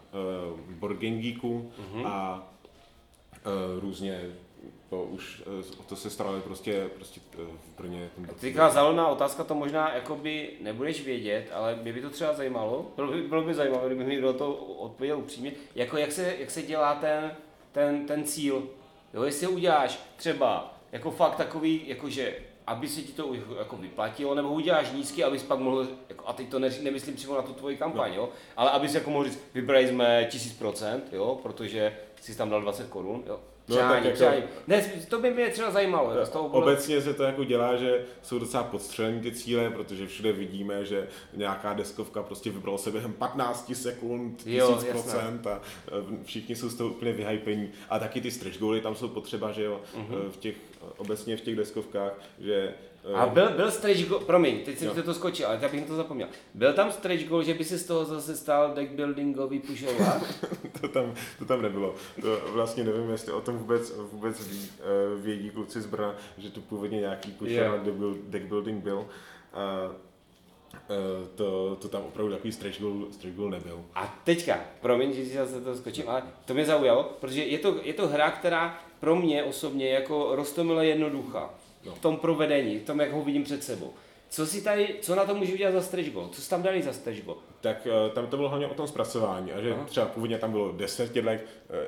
uh, Game Geeku uh-huh. a uh, různě to už to se starali prostě, prostě v Brně. Teďka založená otázka, to možná jakoby nebudeš vědět, ale mě by to třeba zajímalo, bylo by, bylo by zajímavé, kdyby mi do to odpověděl upřímně, jako jak se, jak se dělá ten, ten, ten cíl, Jo, jestli uděláš třeba jako fakt takový, jakože aby se ti to jako vyplatilo, nebo uděláš nízky, abys pak mohl, jako, a teď to ne, nemyslím přímo na tu tvoji kampaň, no. jo, ale abys jako mohl říct, vybrali jsme tisíc procent, jo, protože jsi tam dal 20 korun, jo, No, přání, tak jako, Ne, to by mě třeba zajímalo. Z toho obecně se to jako dělá, že jsou docela podstřelení ty cíle, protože všude vidíme, že nějaká deskovka prostě vybrala se během 15 sekund, 1000% a e, všichni jsou z toho úplně vyhypení. A taky ty stretch goaly tam jsou potřeba, že jo, uh-huh. v těch, obecně v těch deskovkách, že a byl, byl stretch goal, promiň, teď jsem to skočil, ale já bych to zapomněl. Byl tam stretch goal, že by se z toho zase stal deck buildingový pušovák? to, tam, to tam nebylo. To vlastně nevím, jestli o tom vůbec, vůbec ví, uh, vědí kluci z Brna, že tu původně nějaký pušovák yeah. deck building byl. Uh, Uh, to, to tam opravdu takový stretch goal, stretch goal nebyl. A teďka, promiň, že si zase to skočím, ale to mě zaujalo, protože je to, je to hra, která pro mě osobně jako roztomile jednoduchá no. v tom provedení, v tom, jak ho vidím před sebou. Co si tady, co na to můžu udělat za stretch goal? Co si tam dali za stretch goal? Tak eh, tam to bylo hlavně o tom zpracování a že třeba původně tam bylo 10 těchto,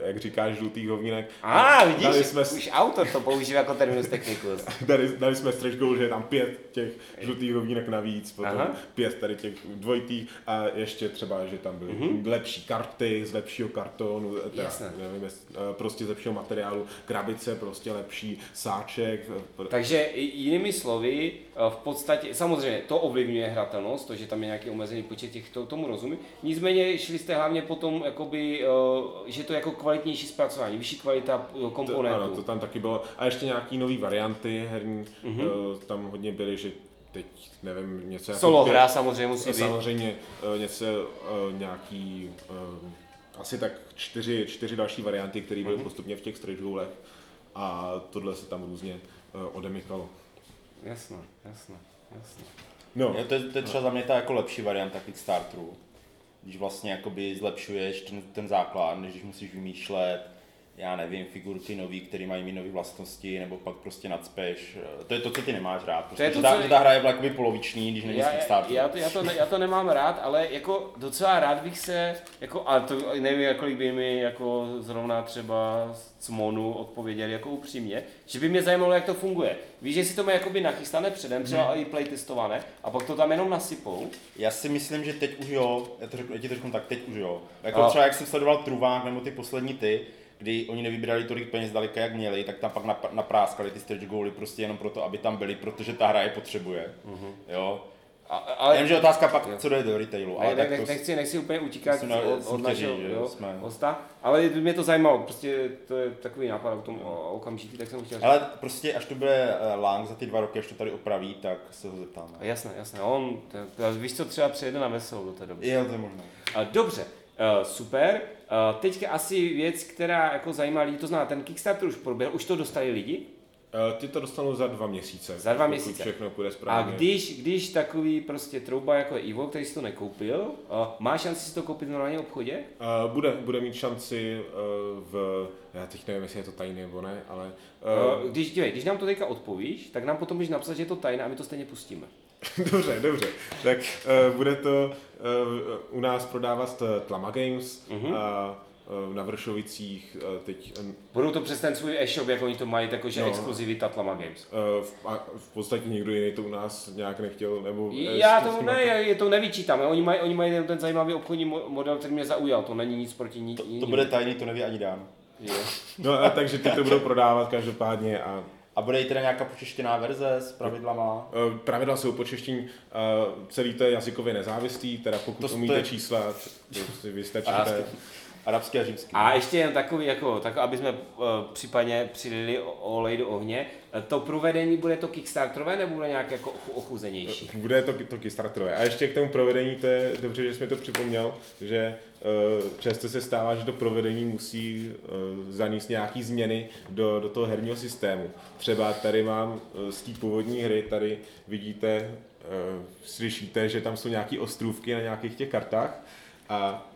jak říkáš, žlutých hovnínek. A ah, vidíš, dali jsme, už autor to používá jako terminus technicus. dali, dali jsme stretch goal, že je tam pět těch žlutých hovnínek navíc, potom Aha. pět tady těch dvojitých a ještě třeba, že tam byly mm-hmm. lepší karty z lepšího kartonu, teda, Jasné. nevím, eh, prostě z lepšího materiálu, krabice prostě lepší, sáček, eh, Takže jinými slovy, eh, v podstatě, samozřejmě to ovlivňuje hratelnost, to, že tam je nějaký omezený počet těch, to, tomu rozumím. Nicméně šli jste hlavně potom, jakoby, eh, že to je jako kvalitnější zpracování, vyšší kvalita eh, To, komponentů. ano, to tam taky bylo. A ještě nějaký nový varianty herní, Mhm. mm-hmm. tam hodně byly, že teď nevím, něco jako Solo pět- hra samozřejmě musí být. Samozřejmě něco, nějaký, asi tak čtyři, čtyři další varianty, které byly postupně v těch stretch goalech a tohle se tam různě odemykalo. Jasné, jasné, jasné. No, Jo, to, je, to je třeba za mě ta jako lepší varianta Kickstarteru. Když vlastně jakoby zlepšuješ ten, ten základ, než když musíš vymýšlet, já nevím, figurky nový, které mají mít nové vlastnosti, nebo pak prostě nadspeš. To je to, co ty nemáš rád. Prostě, To je to, že ta, co- že ta hra je jakoby poloviční, když není Já, Kickstarteru. já, to, já, to, ne- já to nemám rád, ale jako docela rád bych se, jako, ale to nevím, kolik by mi jako zrovna třeba z Monu odpověděli jako upřímně, že by mě zajímalo, jak to funguje. Víš, že si to má jakoby nachystané předem, třeba Hmm. i playtestované, a pak to tam jenom nasypou. Já si myslím, že teď už jo, já, to řeknu, já ti to řeknu tak, teď už jo. Jako A- třeba jak jsem sledoval Truvák nebo ty poslední ty, kdy oni nevybrali tolik peněz daleka, jak měli, tak tam pak nap- napráskali ty stretch goaly prostě jenom proto, aby tam byli, protože ta hra je potřebuje. Jo. A, Ale... Vím, že otázka pak, co jde do retailu, ale ne, tak ne, to, nechci, nechci úplně utíkat na- od, našeho jo, jsme- hosta, ale mě to zajímalo, prostě to je takový nápad o tom okamžitý, tak jsem chtěl říct. ale prostě až to bude uh, Lang za ty dva roky, až to tady opraví, tak se ho zeptáme. Jasné, jasné, on, to, to, víš co, třeba přijede na veselou do té doby. Jo, to je možné. Dobře, eh, super. Eh, Teďka asi věc, která jako zajímá lidi, to znamená, ten Kickstarter už proběhl, už to dostali lidi. eh, ty to dostanou za dva měsíce. Za dva měsíce. všechno půjde A správně. když, když takový prostě trouba jako je Ivo, který si to nekoupil, eh, má šanci si to koupit v normálním obchodě? Uh, bude, bude mít šanci uh, v, já teď nevím, jestli je to tajný nebo ne, ale Eh, uh, Když, dívej, když nám to teďka odpovíš, tak nám potom můžeš napsat, že je to tajné a my to stejně pustíme. dobře, dobře. Tak uh, bude to uh, u nás prodávat uh, Tlama Games Mhm. a uh, na Vršovicích uh, teď Budou to přes ten svůj e-shop, jak oni to mají, jakože No. exkluzivita Tlama Games. v, a v podstatě nikdo jiný to u nás nějak nechtěl, nebo... eh, Já to ne, je to nevyčítám, oni mají, oni mají ten zajímavý obchodní mo- model, který mě zaujal, to není nic proti ní. To, to bude tajný, to neví ani Dan. Jo. No a takže ty to budou prodávat každopádně a A bude i teda nějaká počeštěná verze s pravidlama? uh, pravidla jsou po češtině, uh, celý to je jazykově nezávislý, teda pokud To- to umíte je- čísla, to si vystačíte. Arabský a římský. A ještě jen takový, jako, tak aby jsme uh, případně přilili o- olej do ohně, eh, to provedení bude to kickstarterové nebo bude nějak jako ochu- ochuzenější? Bude to, to Kickstarterové. A ještě k tomu provedení, to je dobře, že jsi mi to připomněl, že uh, často se stává, že to provedení musí uh, zanést nějaký změny do, do toho herního systému. Třeba tady mám uh, z té původní hry, tady vidíte, uh, slyšíte, že tam jsou nějaké ostrůvky na nějakých těch kartách a eh,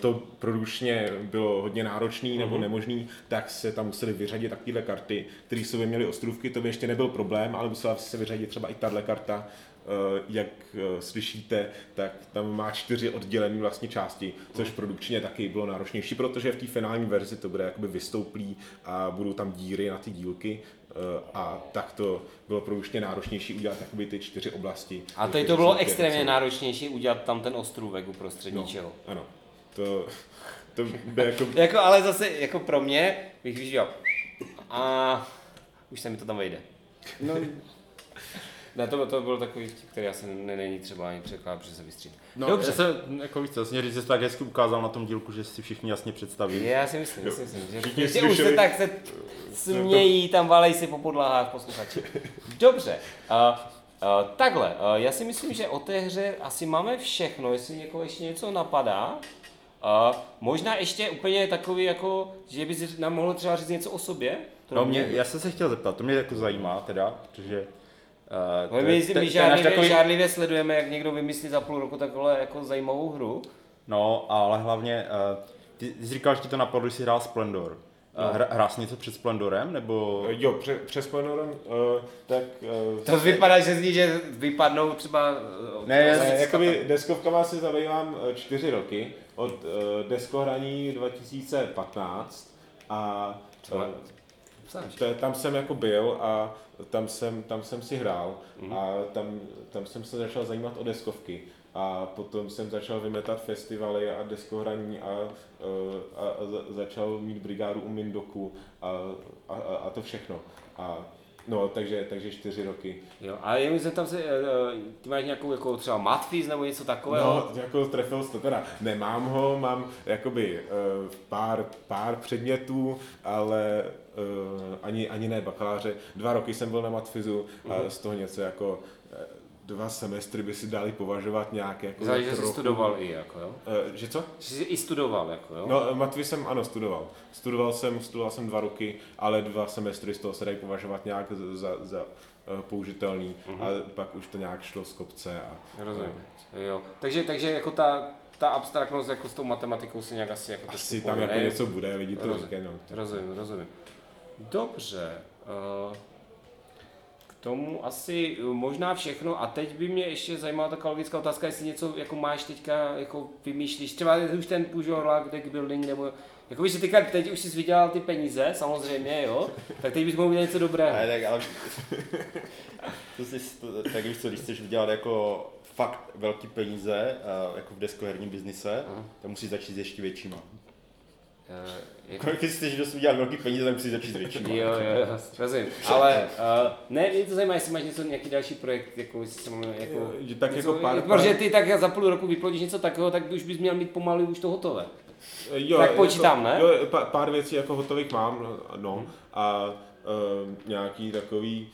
to produkčně bylo hodně náročný nebo nemožný, tak se tam museli vyřadit takovéhle karty, které sobě měly ostrůvky, to by ještě nebyl problém, ale musela se vyřadit třeba i tahle karta, Eh, jak eh, slyšíte, tak tam má čtyři oddělené vlastně části, což produkčně taky bylo náročnější, protože v té finální verzi to bude jakoby vystouplý a budou tam díry na ty dílky eh, a tak to bylo produkčně náročnější udělat jakoby ty čtyři oblasti. A tady to bylo extrémně náročnější udělat tam ten ostrůvek uprostřed No, ničeho. ano. To, to by jako... Jako, ale zase jako pro mě bych vyžil a už se mi to tam vejde. No, Ne, to, to byl takový vtip, který asi ne, není třeba ani překládat, protože se vystřídá. No, Dobře. Já se, jako víš co, vlastně říct, že jsi tak hezky ukázal na tom dílku, že si všichni jasně představí. Já si myslím, já si myslím, že, Všichni že už se tak se smějí, tam valej si po podlahách posluchači. Dobře, uh, uh, takhle, uh, já si myslím, že o té hře asi máme všechno, jestli někoho ještě něco napadá. Uh, možná ještě úplně takový, jako, že bys nám mohl třeba říct něco o sobě? To No mě, já jsem se chtěl zeptat, to mě jako zajímá teda, protože... Uh, My, my, my žádlivě, žádlivě sledujeme, jak někdo vymyslí za půl roku takhle jako zajímavou hru. No, ale hlavně, uh, ty, ty jsi říkal, že ti to napadlo, když jsi hrál Splendor. Hra, hrál jsi něco před Splendorem, nebo... Jo, pře, přes Panoram, uh, tak... Uh, To vypadá, že z ní, že vypadnou třeba... eh, Ne, Ne, jakoby deskovkama se zabývám eh, čtyři roky, od uh, deskohraní 2015 a to, tam jsem jako byl a tam jsem, tam jsem si hrál a tam, tam jsem se začal zajímat o deskovky. A potom jsem začal vymetat festivaly a deskohraní a, eh, a, a za- začal mít brigádu u Mindoku a, a, a, a to všechno. A, no, takže, takže čtyři roky. Jo, a jenom se tam se, eh, eh, ty máš nějakou jako třeba matfiz nebo něco takového? No, jako trefil jsi to teda. Nemám ho, mám jakoby uh, pár, pár předmětů, ale uh, ani, ani ne bakaláře. Dva roky jsem byl na matfizu a z toho něco jako eh, dva semestry by si dali považovat nějak jako Záleží, že jsi studoval i, jako jo? Eh, že co? Že jsi i studoval, jako jo? No, matvi jsem ano studoval. Studoval jsem, studoval jsem dva roky, ale dva semestry z toho se dají považovat nějak za, za uh, použitelný a pak už to nějak šlo z kopce a Rozumím. Jo. Takže, takže jako ta, ta abstraktnost jako s tou matematikou se nějak asi jako asi tam jako něco bude, lidi to Rozumím. říkají. No. Rozumím, rozumím. Dobře. eh, K tomu asi možná všechno. A teď by mě ještě zajímala taková logická otázka, jestli něco jako máš teďka, jako vymýšlíš, třeba už ten Peugeot deck building, nebo jako víš, že teďka, teď už jsi vydělal ty peníze, samozřejmě, jo, tak teď bys mohl udělat něco dobrého. Ne, tak ale... to jsi, to, tak víš co, když chceš vydělat jako fakt velký peníze, uh, jako v deskoherním biznise, tak musíš začít s ještě většíma. Eh, jako- Jako, když chceš dost vydělat velký peníze, tak musíš začít většíma. Jo, jo, jo, rozumím. Ale uh, ne, mě to zajímá, jestli máš něco, nějaký další projekt, jako, jestli se mluví, jako, Jo, tak něco, jako pár- protože ty tak za půl roku vyplodíš něco takového, tak už bys měl mít pomalu už to hotové. Jo, Tak je počítám, to, ne? Jo, pár, pár věcí jako hotových mám, no, no a uh, nějaký takový,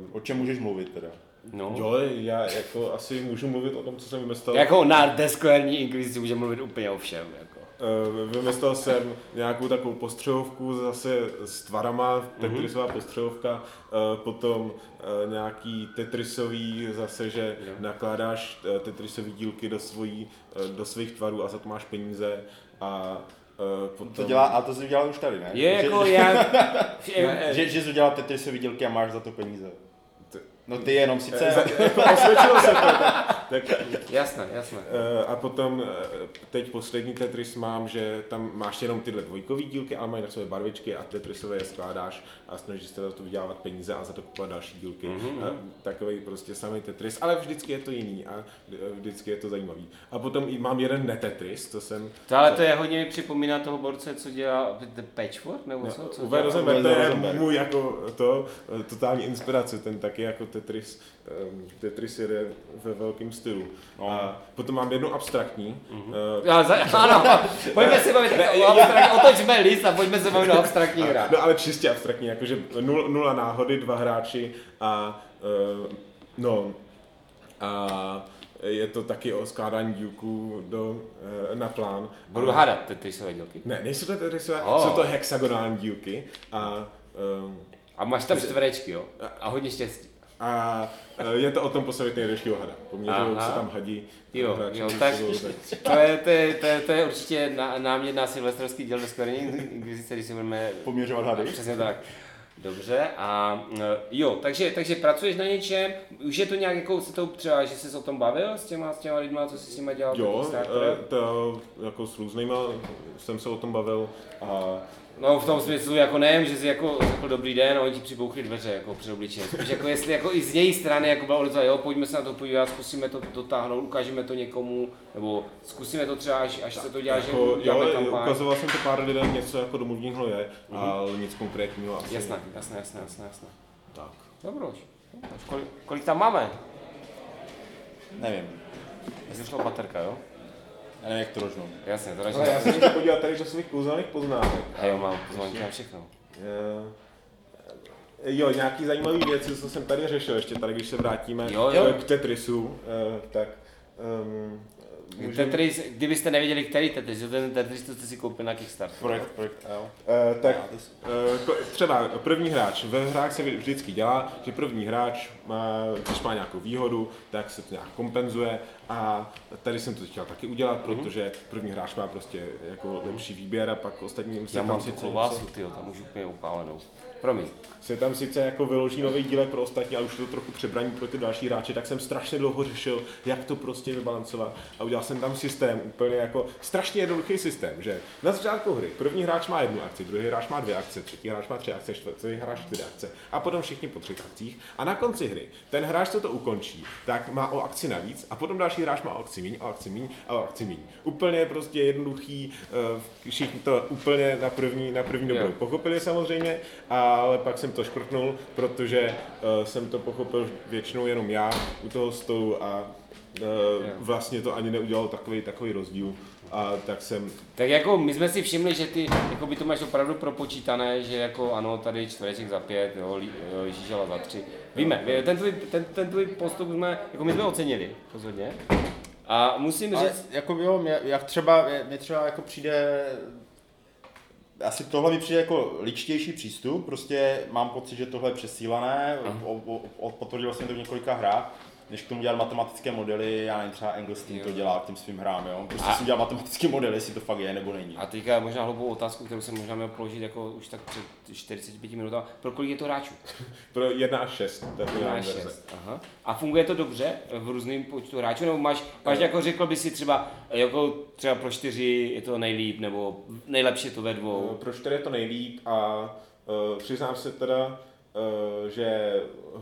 uh, O čem můžeš mluvit teda? No. jo, já jako asi můžu mluvit o tom, co jsem vymyslel. Jako na deskoherní inkvizici může mluvit úplně o všem. Jako. Uh, vymyslel jsem nějakou takovou postřelovku zase s tvarama, tetrisová postřelovka, uh, potom uh, nějaký tetrisový zase, že nakládáš tetrisový dílky do, svojí, do svých tvarů a za to máš peníze a potom... To dělá, a to jsi udělal už tady, ne? Je že, jako že, já... že, že jsi udělal Tetrisový dílky a máš za to peníze. No ty jenom sice... Osvědčilo se to, tak, Jasné, jasné. Eh, A potom eh, teď poslední Tetris mám, že tam máš jenom tyhle dvojkový dílky, ale mají na sobě barvičky a Tetrisové je skládáš a snažíš se za to vydělávat peníze a za to kupovat další dílky. Mm-hmm. Takový prostě samý Tetris, ale vždycky je to jiný a eh, vždycky je to zajímavý. A potom i mám jeden netetris, co jsem To ale to je hodně mi připomíná toho borce, co dělá The Patchwork, nebo co? co Uwe dělá? Rosenberg, to je můj jako to, eh, totální inspirace, ten taky jako Tetris, Tetris jede ve velkém stylu. No. A potom mám jednu abstraktní, Mhm. eh, Já, za, ano, pojďme se bavit o abstrakt, otočme list a pojďme se bavit o abstraktní hrách. No ale čistě abstraktní, jakože nul, nula náhody, dva hráči a uh, no a je to taky o skládání dílků do, uh, na plán. Budu A- hádat své dílky. Ne, nejsou to tedy své, Oh. jsou to hexagonální dílky a um, A máš tam čtverečky, jo? A hodně štěstí. A eh, je to o tom postavit nejlepšího hada. Aha. se tam hadí. Jo, hráči jo, tak to je, to je, to je, to je určitě ná- námět na silvestrovský díl Deskverní inkvizice, když si budeme Poměřovat hady. Přesně tak. Dobře, a e, jo, takže, takže pracuješ na něčem, už je to nějak jako se to třeba, že jsi se o tom bavil s těma, s těma lidma, co jsi s nimi dělal? Jo, eh, to jako s různýma jsem se o tom bavil a No v tom smyslu, jako nejen, že jsi jako řekl dobrý den a oni ti přibouchli dveře jako před obličejem. Spíš jako jestli jako i z její strany jako bylo odezva, jo, pojďme se na to podívat, zkusíme to dotáhnout, ukážeme to někomu, nebo zkusíme to třeba, až, až se to dělá, že jako, uděláme jo, kampaň. ukazoval jsem to pár lidem, něco jako domluvního je, ale nic konkrétního asi. Jasné, jasné, jasné, jasné, jasné. Tak. Dobroš. Kolik, kolik tam máme? Nevím. Jestli šlo baterka, jo? Já nevím, jak to rožnou. Jasně, to Ale radši. já se chci podívat tady do svých kouzelných poznámek. A jo, mám pozvánky na všechno. Eh, Jo, nějaký zajímavý věci, co jsem tady řešil, ještě tady, když se vrátíme Jo, jo. eh, k Tetrisu, eh, tak um, Tetris, kdybyste nevěděli, který Tetris, jo, ten Tetris, to jste si koupil na Kickstarter. Projekt, projekt, jo. Uh, tak to s- uh, třeba první hráč, ve hrách se vždycky dělá, že první hráč má, když má nějakou výhodu, tak se to nějak kompenzuje A tady jsem to chtěl taky udělat, protože první hráč má prostě jako lepší výběr a pak ostatní musí Já tam mám tu klobásu, tam už úplně upálenou. Promiň. se tam sice jako vyloží nový dílek pro ostatní, ale už to trochu přebraní pro ty další hráče, tak jsem strašně dlouho řešil, jak to prostě vybalancovat. A udělal jsem tam systém, úplně jako strašně jednoduchý systém, že? Na začátku hry. První hráč má jednu akci, druhý hráč má dvě akce, třetí hráč má tři akce, čtvrtý hráč čtyři akce. A potom všichni po třech akcích. A na konci hry ten hráč, co to ukončí, tak má o akci navíc a potom další hráč má o akci míň, o akci míň a o akci míň. Úplně prostě jednoduchý, eh, všichni to úplně na první, na první dobrou. Pochopili samozřejmě, ale pak jsem to škrtnul, protože uh, jsem to pochopil většinou jenom já u toho stolu a uh, vlastně to ani neudělalo takový takový rozdíl. A tak jsem, Tak jako my jsme si všimli, že ty jako by to máš opravdu propočítané, že jako ano, tady čtvereček za pět, jo, žížela za tři. Víme, ten tvůj, ten, ten tvůj postup jsme, jako my jsme ocenili, rozhodně. A musím Ale říct, jako jo, mě, jak třeba, mě třeba jako přijde, asi tohle mi přijde jako ličtější přístup, prostě mám pocit, že tohle je přesílané, o, potvrdil jsem to v několika hrách, než k tomu dělat matematické modely, já nevím, třeba Engelstein to dělá k těm svým hrám, jo. Prostě A- si dělá matematické modely, jestli to fakt je nebo není. a teďka možná hloupou otázku, kterou jsem možná měl položit jako už tak před 45 minutami. Pro kolik je to hráčů? pro 1 až 6, to je Máš finální verze. šest. Aha. A funguje to dobře v různým počtu hráčů? Nebo máš, máš jako řekl by si třeba, jako třeba pro čtyři je to nejlíp, nebo nejlepší je to ve dvou? Pro 4 je to nejlíp a uh, přiznám se teda, uh, že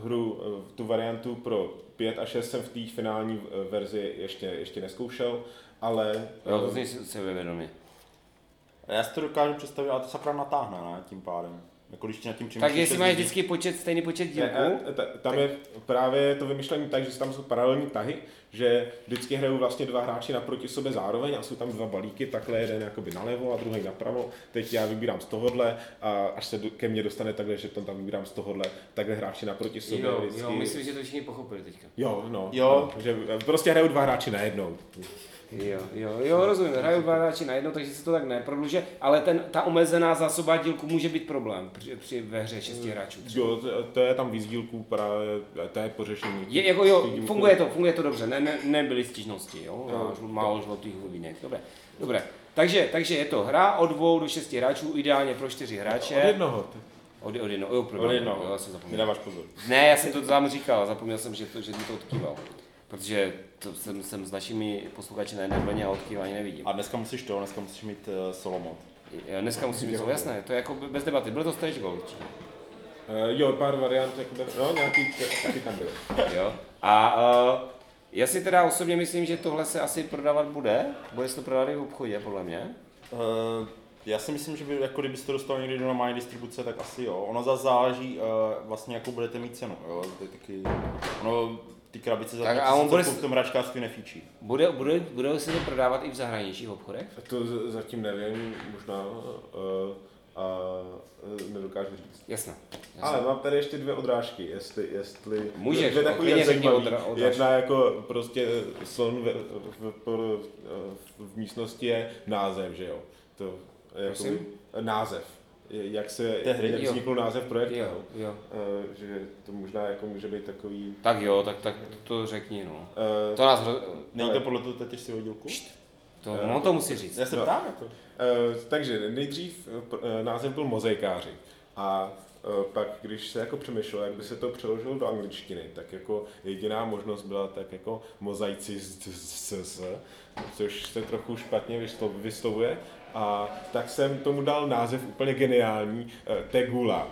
hru, uh, tu variantu pro 5 a 6 jsem v té finální eh, verzi ještě, ještě neskoušel, ale Jo, eh, to zní sebevědomě. Já si to dokážu představit, ale to sakra natáhne, ne, tím pádem. Jako když nad tím Tak jestli máš vždycky počet, stejný počet dílků, ta- tam je právě to vymyšlení tak, že tam jsou paralelní tahy, že vždycky hrajou vlastně dva hráči naproti sobě zároveň a jsou tam dva balíky, takhle jeden jakoby nalevo a druhý napravo. Teď já vybírám z tohohle a až se ke mně dostane takhle, že to tam vybírám z tohohle, takhle hráči naproti sobě jo, vždycky. jo, myslím, že to všichni pochopili teďka. Jo, no, Jo. no, že prostě hrajou dva hráči najednou. Jo, jo, jo, rozumím, hrajou dva hráči najednou, takže se to tak neprodlužuje, ale ten, ta omezená zásoba dílku může být problém při, při ve hře šesti hráčů. Jo, to, to je tam víc dílků, právě, to je pořešení. Je, jako jo, funguje to, funguje to dobře, ne, ne, nebyly stížnosti, jo, jo. málo žlutých hlubínek, dobré, dobré. Takže, takže je to hra od dvou do šesti hráčů, ideálně pro čtyři hráče. Od jednoho. Od, od jednoho, jo, pro Od jednoho. jo, já jsem zapomněl. Nedáváš pozor. Ne, já jsem to tam říkal, zapomněl jsem, že, to, že mi to odkýval. Protože to jsem, jsem s našimi posluchači na jedné vlně a odkývání nevidím. A dneska musíš to, dneska musíš mít uh, solo mod. Já dneska musím říct, jasné, to je jako bez debaty, byl to stretch goal. Uh, jo, pár variant, jakoby, no, nějaký taky tam byly. Jo. A uh, já si teda osobně myslím, že tohle se asi prodávat bude. Bude se to prodávat i v obchodě, podle mě. Uh, já si myslím, že by, jako kdybyste to dostal někdy do normální distribuce, tak asi jo. Ono zase záleží uh, vlastně, jakou budete mít cenu. Jo? To je taky, ono, ty krabice za Tak tak, a on bude v tom hračkářství nefíčí. Bude, bude, bude se to prodávat i v zahraničních obchodech? To z- zatím nevím, možná uh, a uh, nedokážu říct. Jasné. jasné. Ale mám tady ještě dvě odrážky, jestli, jestli Můžeš, dvě no, takový zajímavý. odra- odrážky. Jedna jako prostě slon v, v, v, v, místnosti je název, že jo? To, Prosím? jako, název. Jak se, Té hry? jak Jo. vznikl název projektu, Jo, jo. Eh, že to možná jako může být takový... Tak jo, tak, tak to řekni, no. eh, To nás, Není to podle toho teď si dílku? to, no to musí říct. Já se No. ptám jako. Eh, takže nejdřív eh, název byl mozaikáři a eh, pak, když se jako přemýšlel, jak by se to přeložilo do angličtiny, tak jako jediná možnost byla tak jako mozaici z, z, z, z což se trochu špatně vyslo- vyslovuje a tak jsem tomu dal název úplně geniální, eh, Tegula.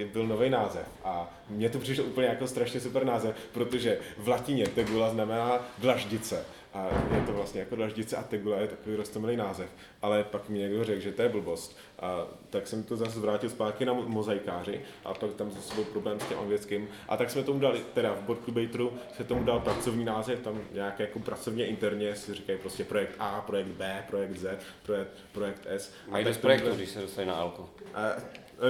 Eh, byl nový název a mně to přišlo úplně jako strašně super název, protože v latině Tegula znamená dlaždice. A je to vlastně jako dlaždice a tegula je takový roztomilý název. Ale pak mi někdo řekl, že to je blbost. A tak jsem to zase vrátil zpátky na mo- mozaikáři a pak tam zase byl problém s tím anglickým. A tak jsme tomu dali, teda v Boardcubateru se tomu dal pracovní název, tam nějak jako pracovně interně si říkají prostě projekt A, projekt B, projekt Z, projekt, projekt S. A jde tak z projektu, když se dostane na alko. a,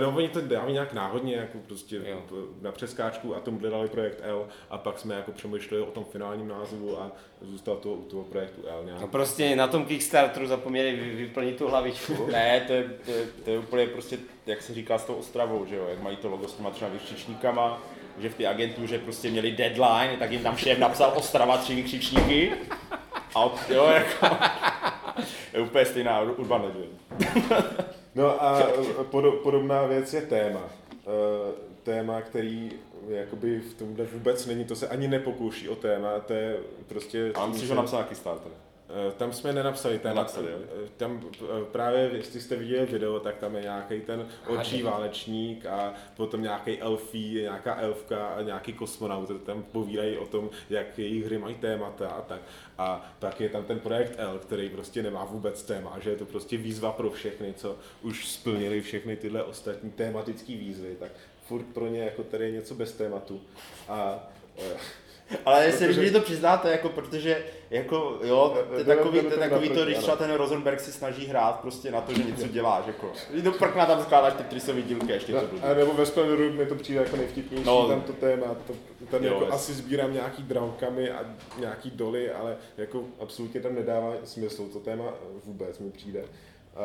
No, oni to dávají nějak náhodně, jako prostě Jo. na přeskáčku a tomu dali projekt L a pak jsme jako přemýšleli o tom finálním názvu a zůstal to u toho projektu L nějak. No prostě na tom Kickstarteru zapomněli vy- vyplnit tu hlavičku. Ne, to je, to, je, to je úplně prostě, jak se říká s tou Ostravou, že jo, jak mají to logo s těma třeba vykřičníkama, že v té agentuře prostě měli deadline, tak jim tam šéf napsal Ostrava tři vykřičníky a jo, jako, je úplně stejná Urban Legend. No a podo, podobná věc je téma. Eh, téma, který jakoby v tomhle vůbec není, to se ani nepokouší o téma, to je prostě... A musíš ho napsat na Kickstarter. Eh, Tam jsme nenapsali téma. Nenapsali, jo? Eh, Tam eh, právě, jestli jste viděli video, tak tam je nějaký ten očí válečník a potom nějaký elfí, nějaká elfka a nějaký kosmonaut. Tam povídají o tom, jak jejich hry mají témata a tak. A tak je tam ten projekt L, který prostě nemá vůbec téma, že je to prostě výzva pro všechny, co už splnili všechny tyhle ostatní tématické výzvy, tak furt pro ně jako tady je něco bez tématu. A Ale jestli Protože- protože... to přiznáte, jako, protože jako, jo, to je takový, to takový to, když třeba ten Rosenberg si snaží hrát prostě na to, že něco děláš, jako. Když to prkna tam skládáš ty trysový dílky, ještě to blbý. A nebo ve Splendoru mi to přijde jako nejvtipnější, No. tam to téma, to, tam Jo, jako jest. asi sbírám nějaký drankami a nějaký doly, ale jako absolutně tam nedává smysl to téma vůbec mi přijde. A,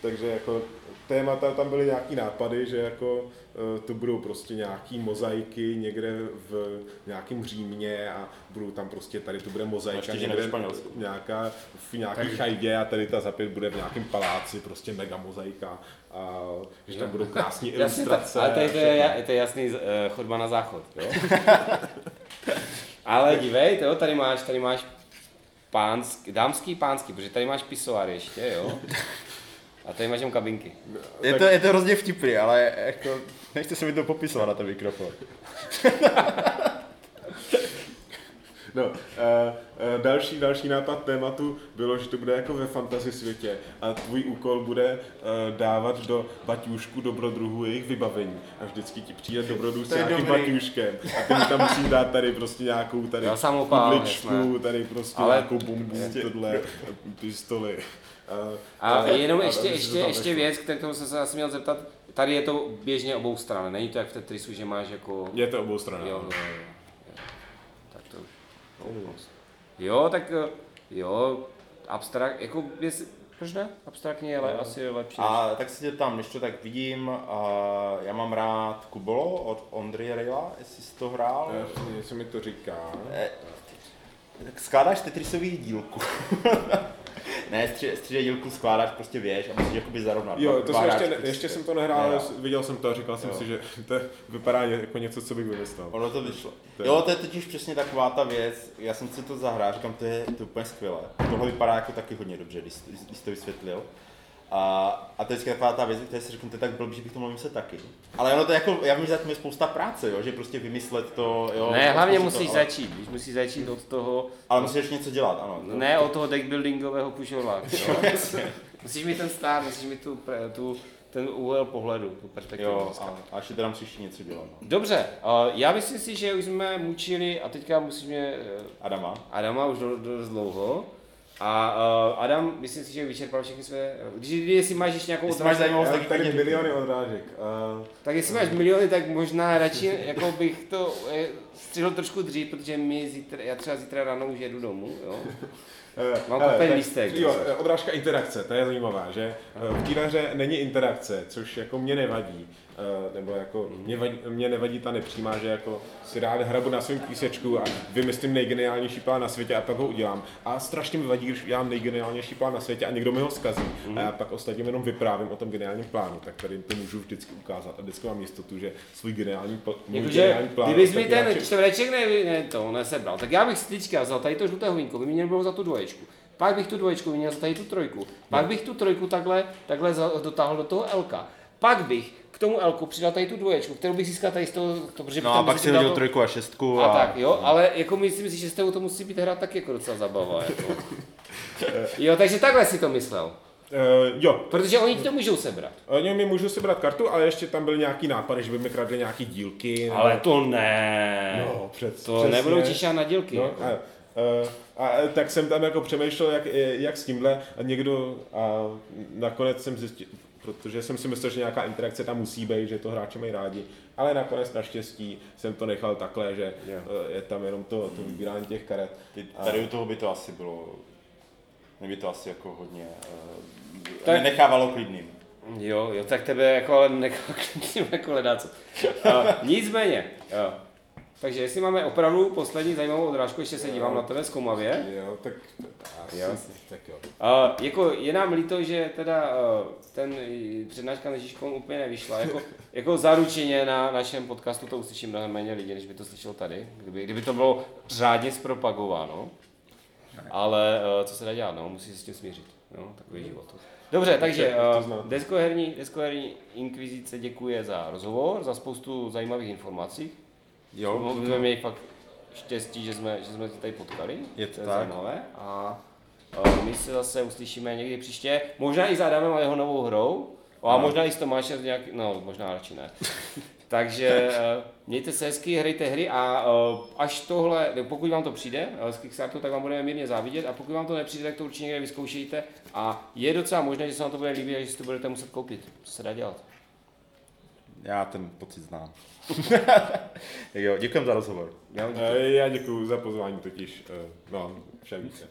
takže jako témata, tam byly nějaký nápady, že jako eh, to budou prostě nějaký mozaiky někde v nějakém Římě a budou tam prostě, tady to bude mozaika někde nějaká, v nějaký chajdě a tady ta zapět bude v nějakém paláci, prostě mega mozaika a že tam budou krásné tak, ilustrace. ale tady to je, to je jasný uh, chodba na záchod, jo? ale dívej, to jo, tady máš, tady máš pánský, dámský pánský, protože tady máš pisoár ještě, jo? A tady máš jenom kabinky. Je to, je to hrozně vtipný, ale jako, nechte se mi to popisovat na ten mikrofon. No, uh, uh, další, další nápad tématu bylo, že to bude jako ve fantasy světě a tvůj úkol bude uh, dávat do baťůžku dobrodruhu jejich vybavení a vždycky ti přijde dobrodruh s nějakým dobrý. baťůžkem a ty tam musíš dát tady prostě nějakou tady jasné. tady prostě Ale- nějakou bombu, tohle, pistoli. A jenom a- ještě, ještě, ještě věc, kterou jsem se asi měl zeptat, tady je to běžně obou stran, není to jak v Tetrisu, že máš jako... Je to obou stran. Jo, jo, jo. Tak to už. Jo, tak jo, abstrakt, jako, jestli, proč ne? Abstraktní je ale asi lepší. než- A tak se tě tam, když to tak vidím, a já mám rád Kubolo od Ondry Rejla, jestli jsi to hrál. Eh, Něco mi to říká. Eh, Tak skládáš Tetrisový dílku. ne, stři- dílku skládáš prostě věž a musíš jakoby zarovnat. Jo, to jsem ještě, ne, prostě. ještě jsem to nehrál, ale Nehrál. viděl jsem to a říkal jsem Jo. si, že to vypadá jako něco, co bych vymyslel. Ono to vyšlo. To je- Jo, to je totiž přesně taková ta věc, já jsem si to zahrál, říkám, to je, to je úplně skvělé. Tohle vypadá jako taky hodně dobře, když jsi to vysvětlil. A, a to je taková ta věc, která si řeknu, to je tak blbý, že bych to mohl myslet taky. Ale ono to je jako, já vím, že zatím je spousta práce, jo, že prostě vymyslet to, jo. Ne, hlavně zkusit musíš to, ale, začít, když musíš začít od toho, Ale musíš ještě něco dělat, ano. ne od toho deckbuildingového. Jasně. Musíš mít ten stát, musíš mít tu, tu ten úhel pohledu, tu perspektivu. Jo, a, a ještě teda musíš ještě něco dělat. No. Dobře, uh, já myslím si, že už jsme mučili a teďka musíme uh, Adama. Adama už do- dost dlouho. A uh, Adam, myslím si, že vyčerpal všechny své... Když, jestli máš ještě nějakou Jestli máš otázku, zajímavost, tak klidně miliony odrážek. A tak jestli máš miliony, tak možná radši jako bych to eh, střihl trošku dřív, protože my zítra, já třeba zítra ráno už jedu domů, jo. Eh, Mám tak- lístek. Jo, eh, odrážka interakce, to je zajímavá, že eh, v téhle hře není interakce, což jako mě nevadí. Eh, Nebo jako mě, vadí, mě nevadí ta nepřímá, že jako si rád hrabu na svém písečku a vymyslím nejgeniálnější plán na světě a pak ho udělám. A strašně mi vadí, když udělám nejgeniálnější plán na světě a někdo mi ho zkazí. A já pak ostatním jenom vyprávím o tom geniálním plánu, tak tady to můžu vždycky ukázat a vždycky mám jistotu, že svůj geniální, pl- můj Jakože, geniální plán kdybys mi ten čtvereček ne, ne, to nesebral, tak já bych si teďka vzal tady to žluté hovínko, vyměnil bych ho za tu dvoječku. Pak bych tu dvoječku vyměnil za tady tu trojku. Pak bych tu trojku takhle, takhle dotáhl do toho Lka. Pak bych tomu Lku přidal tady tu dvoječku, kterou bych získal tady z toho, to, protože No a pak si hodil to- trojku a šestku a, tak, jo, ale jako myslím si, že s tebou to musí být hra taky jako docela zabava. Jako. jo, takže takhle si to myslel. Eh, jo, Protože oni ti to můžou sebrat. Oni mi můžu sebrat kartu, ale ještě tam byl nějaký nápady, že by mi kradli nějaký dílky. nebo- Ale to ne. No, před, to přesně. nebudou tišát na dílky. No, jako. a, a, a, tak jsem tam jako přemýšlel, jak, jak s tímhle a někdo a nakonec jsem zjistil, protože jsem si myslel, že nějaká interakce tam musí být, že to hráči mají rádi, ale nakonec naštěstí jsem to nechal takhle, že eh, je tam jenom to, to vybírání těch karet. Ty, tady u toho by to asi bylo, mě by to asi jako hodně, uh, Tak- nechávalo klidným. Jo, jo, tak tebe jako ale nechal klidným jako ledáco. Uh, nicméně, jo. Takže jestli máme opravdu poslední zajímavou odrážku, ještě se dívám na tebe zkoumavě. Jo, tak, asi, Jo. tak jo. Uh, jako je nám líto, že teda uh, ten přednáška na Žižkovou úplně nevyšla. Jako, jako zaručeně na našem podcastu to uslyší mnohem méně lidí, než by to slyšelo tady, kdyby, kdyby to bylo řádně zpropagováno. Ale uh, co se dá dělat, no, musí se s tím smířit. No, takový život. Dobře, takže uh, deskoherní, deskoherní inkvizice děkuje za rozhovor, za spoustu zajímavých informací. Jo, My jsme měli fakt štěstí, že jsme, že jsme tě tady potkali. Je to je tak. zajímavé. A uh, my se zase uslyšíme někdy příště, možná i s Adamem a jeho novou hrou, a možná i s Tomášem z nějaký, no možná radši ne. Takže uh, mějte se hezky, hrajte hry a uh, až tohle, pokud vám to přijde z Kickstarteru, tak vám budeme mírně závidět a pokud vám to nepřijde, tak to určitě někde vyzkoušejte a je docela možné, že se vám to bude líbit a že si to budete muset koupit. Co se dá dělat? Já ten pocit znám. tak jo, děkujem za rozhovor. Já Eh, Já děkuji za pozvání totiž, no, všem více.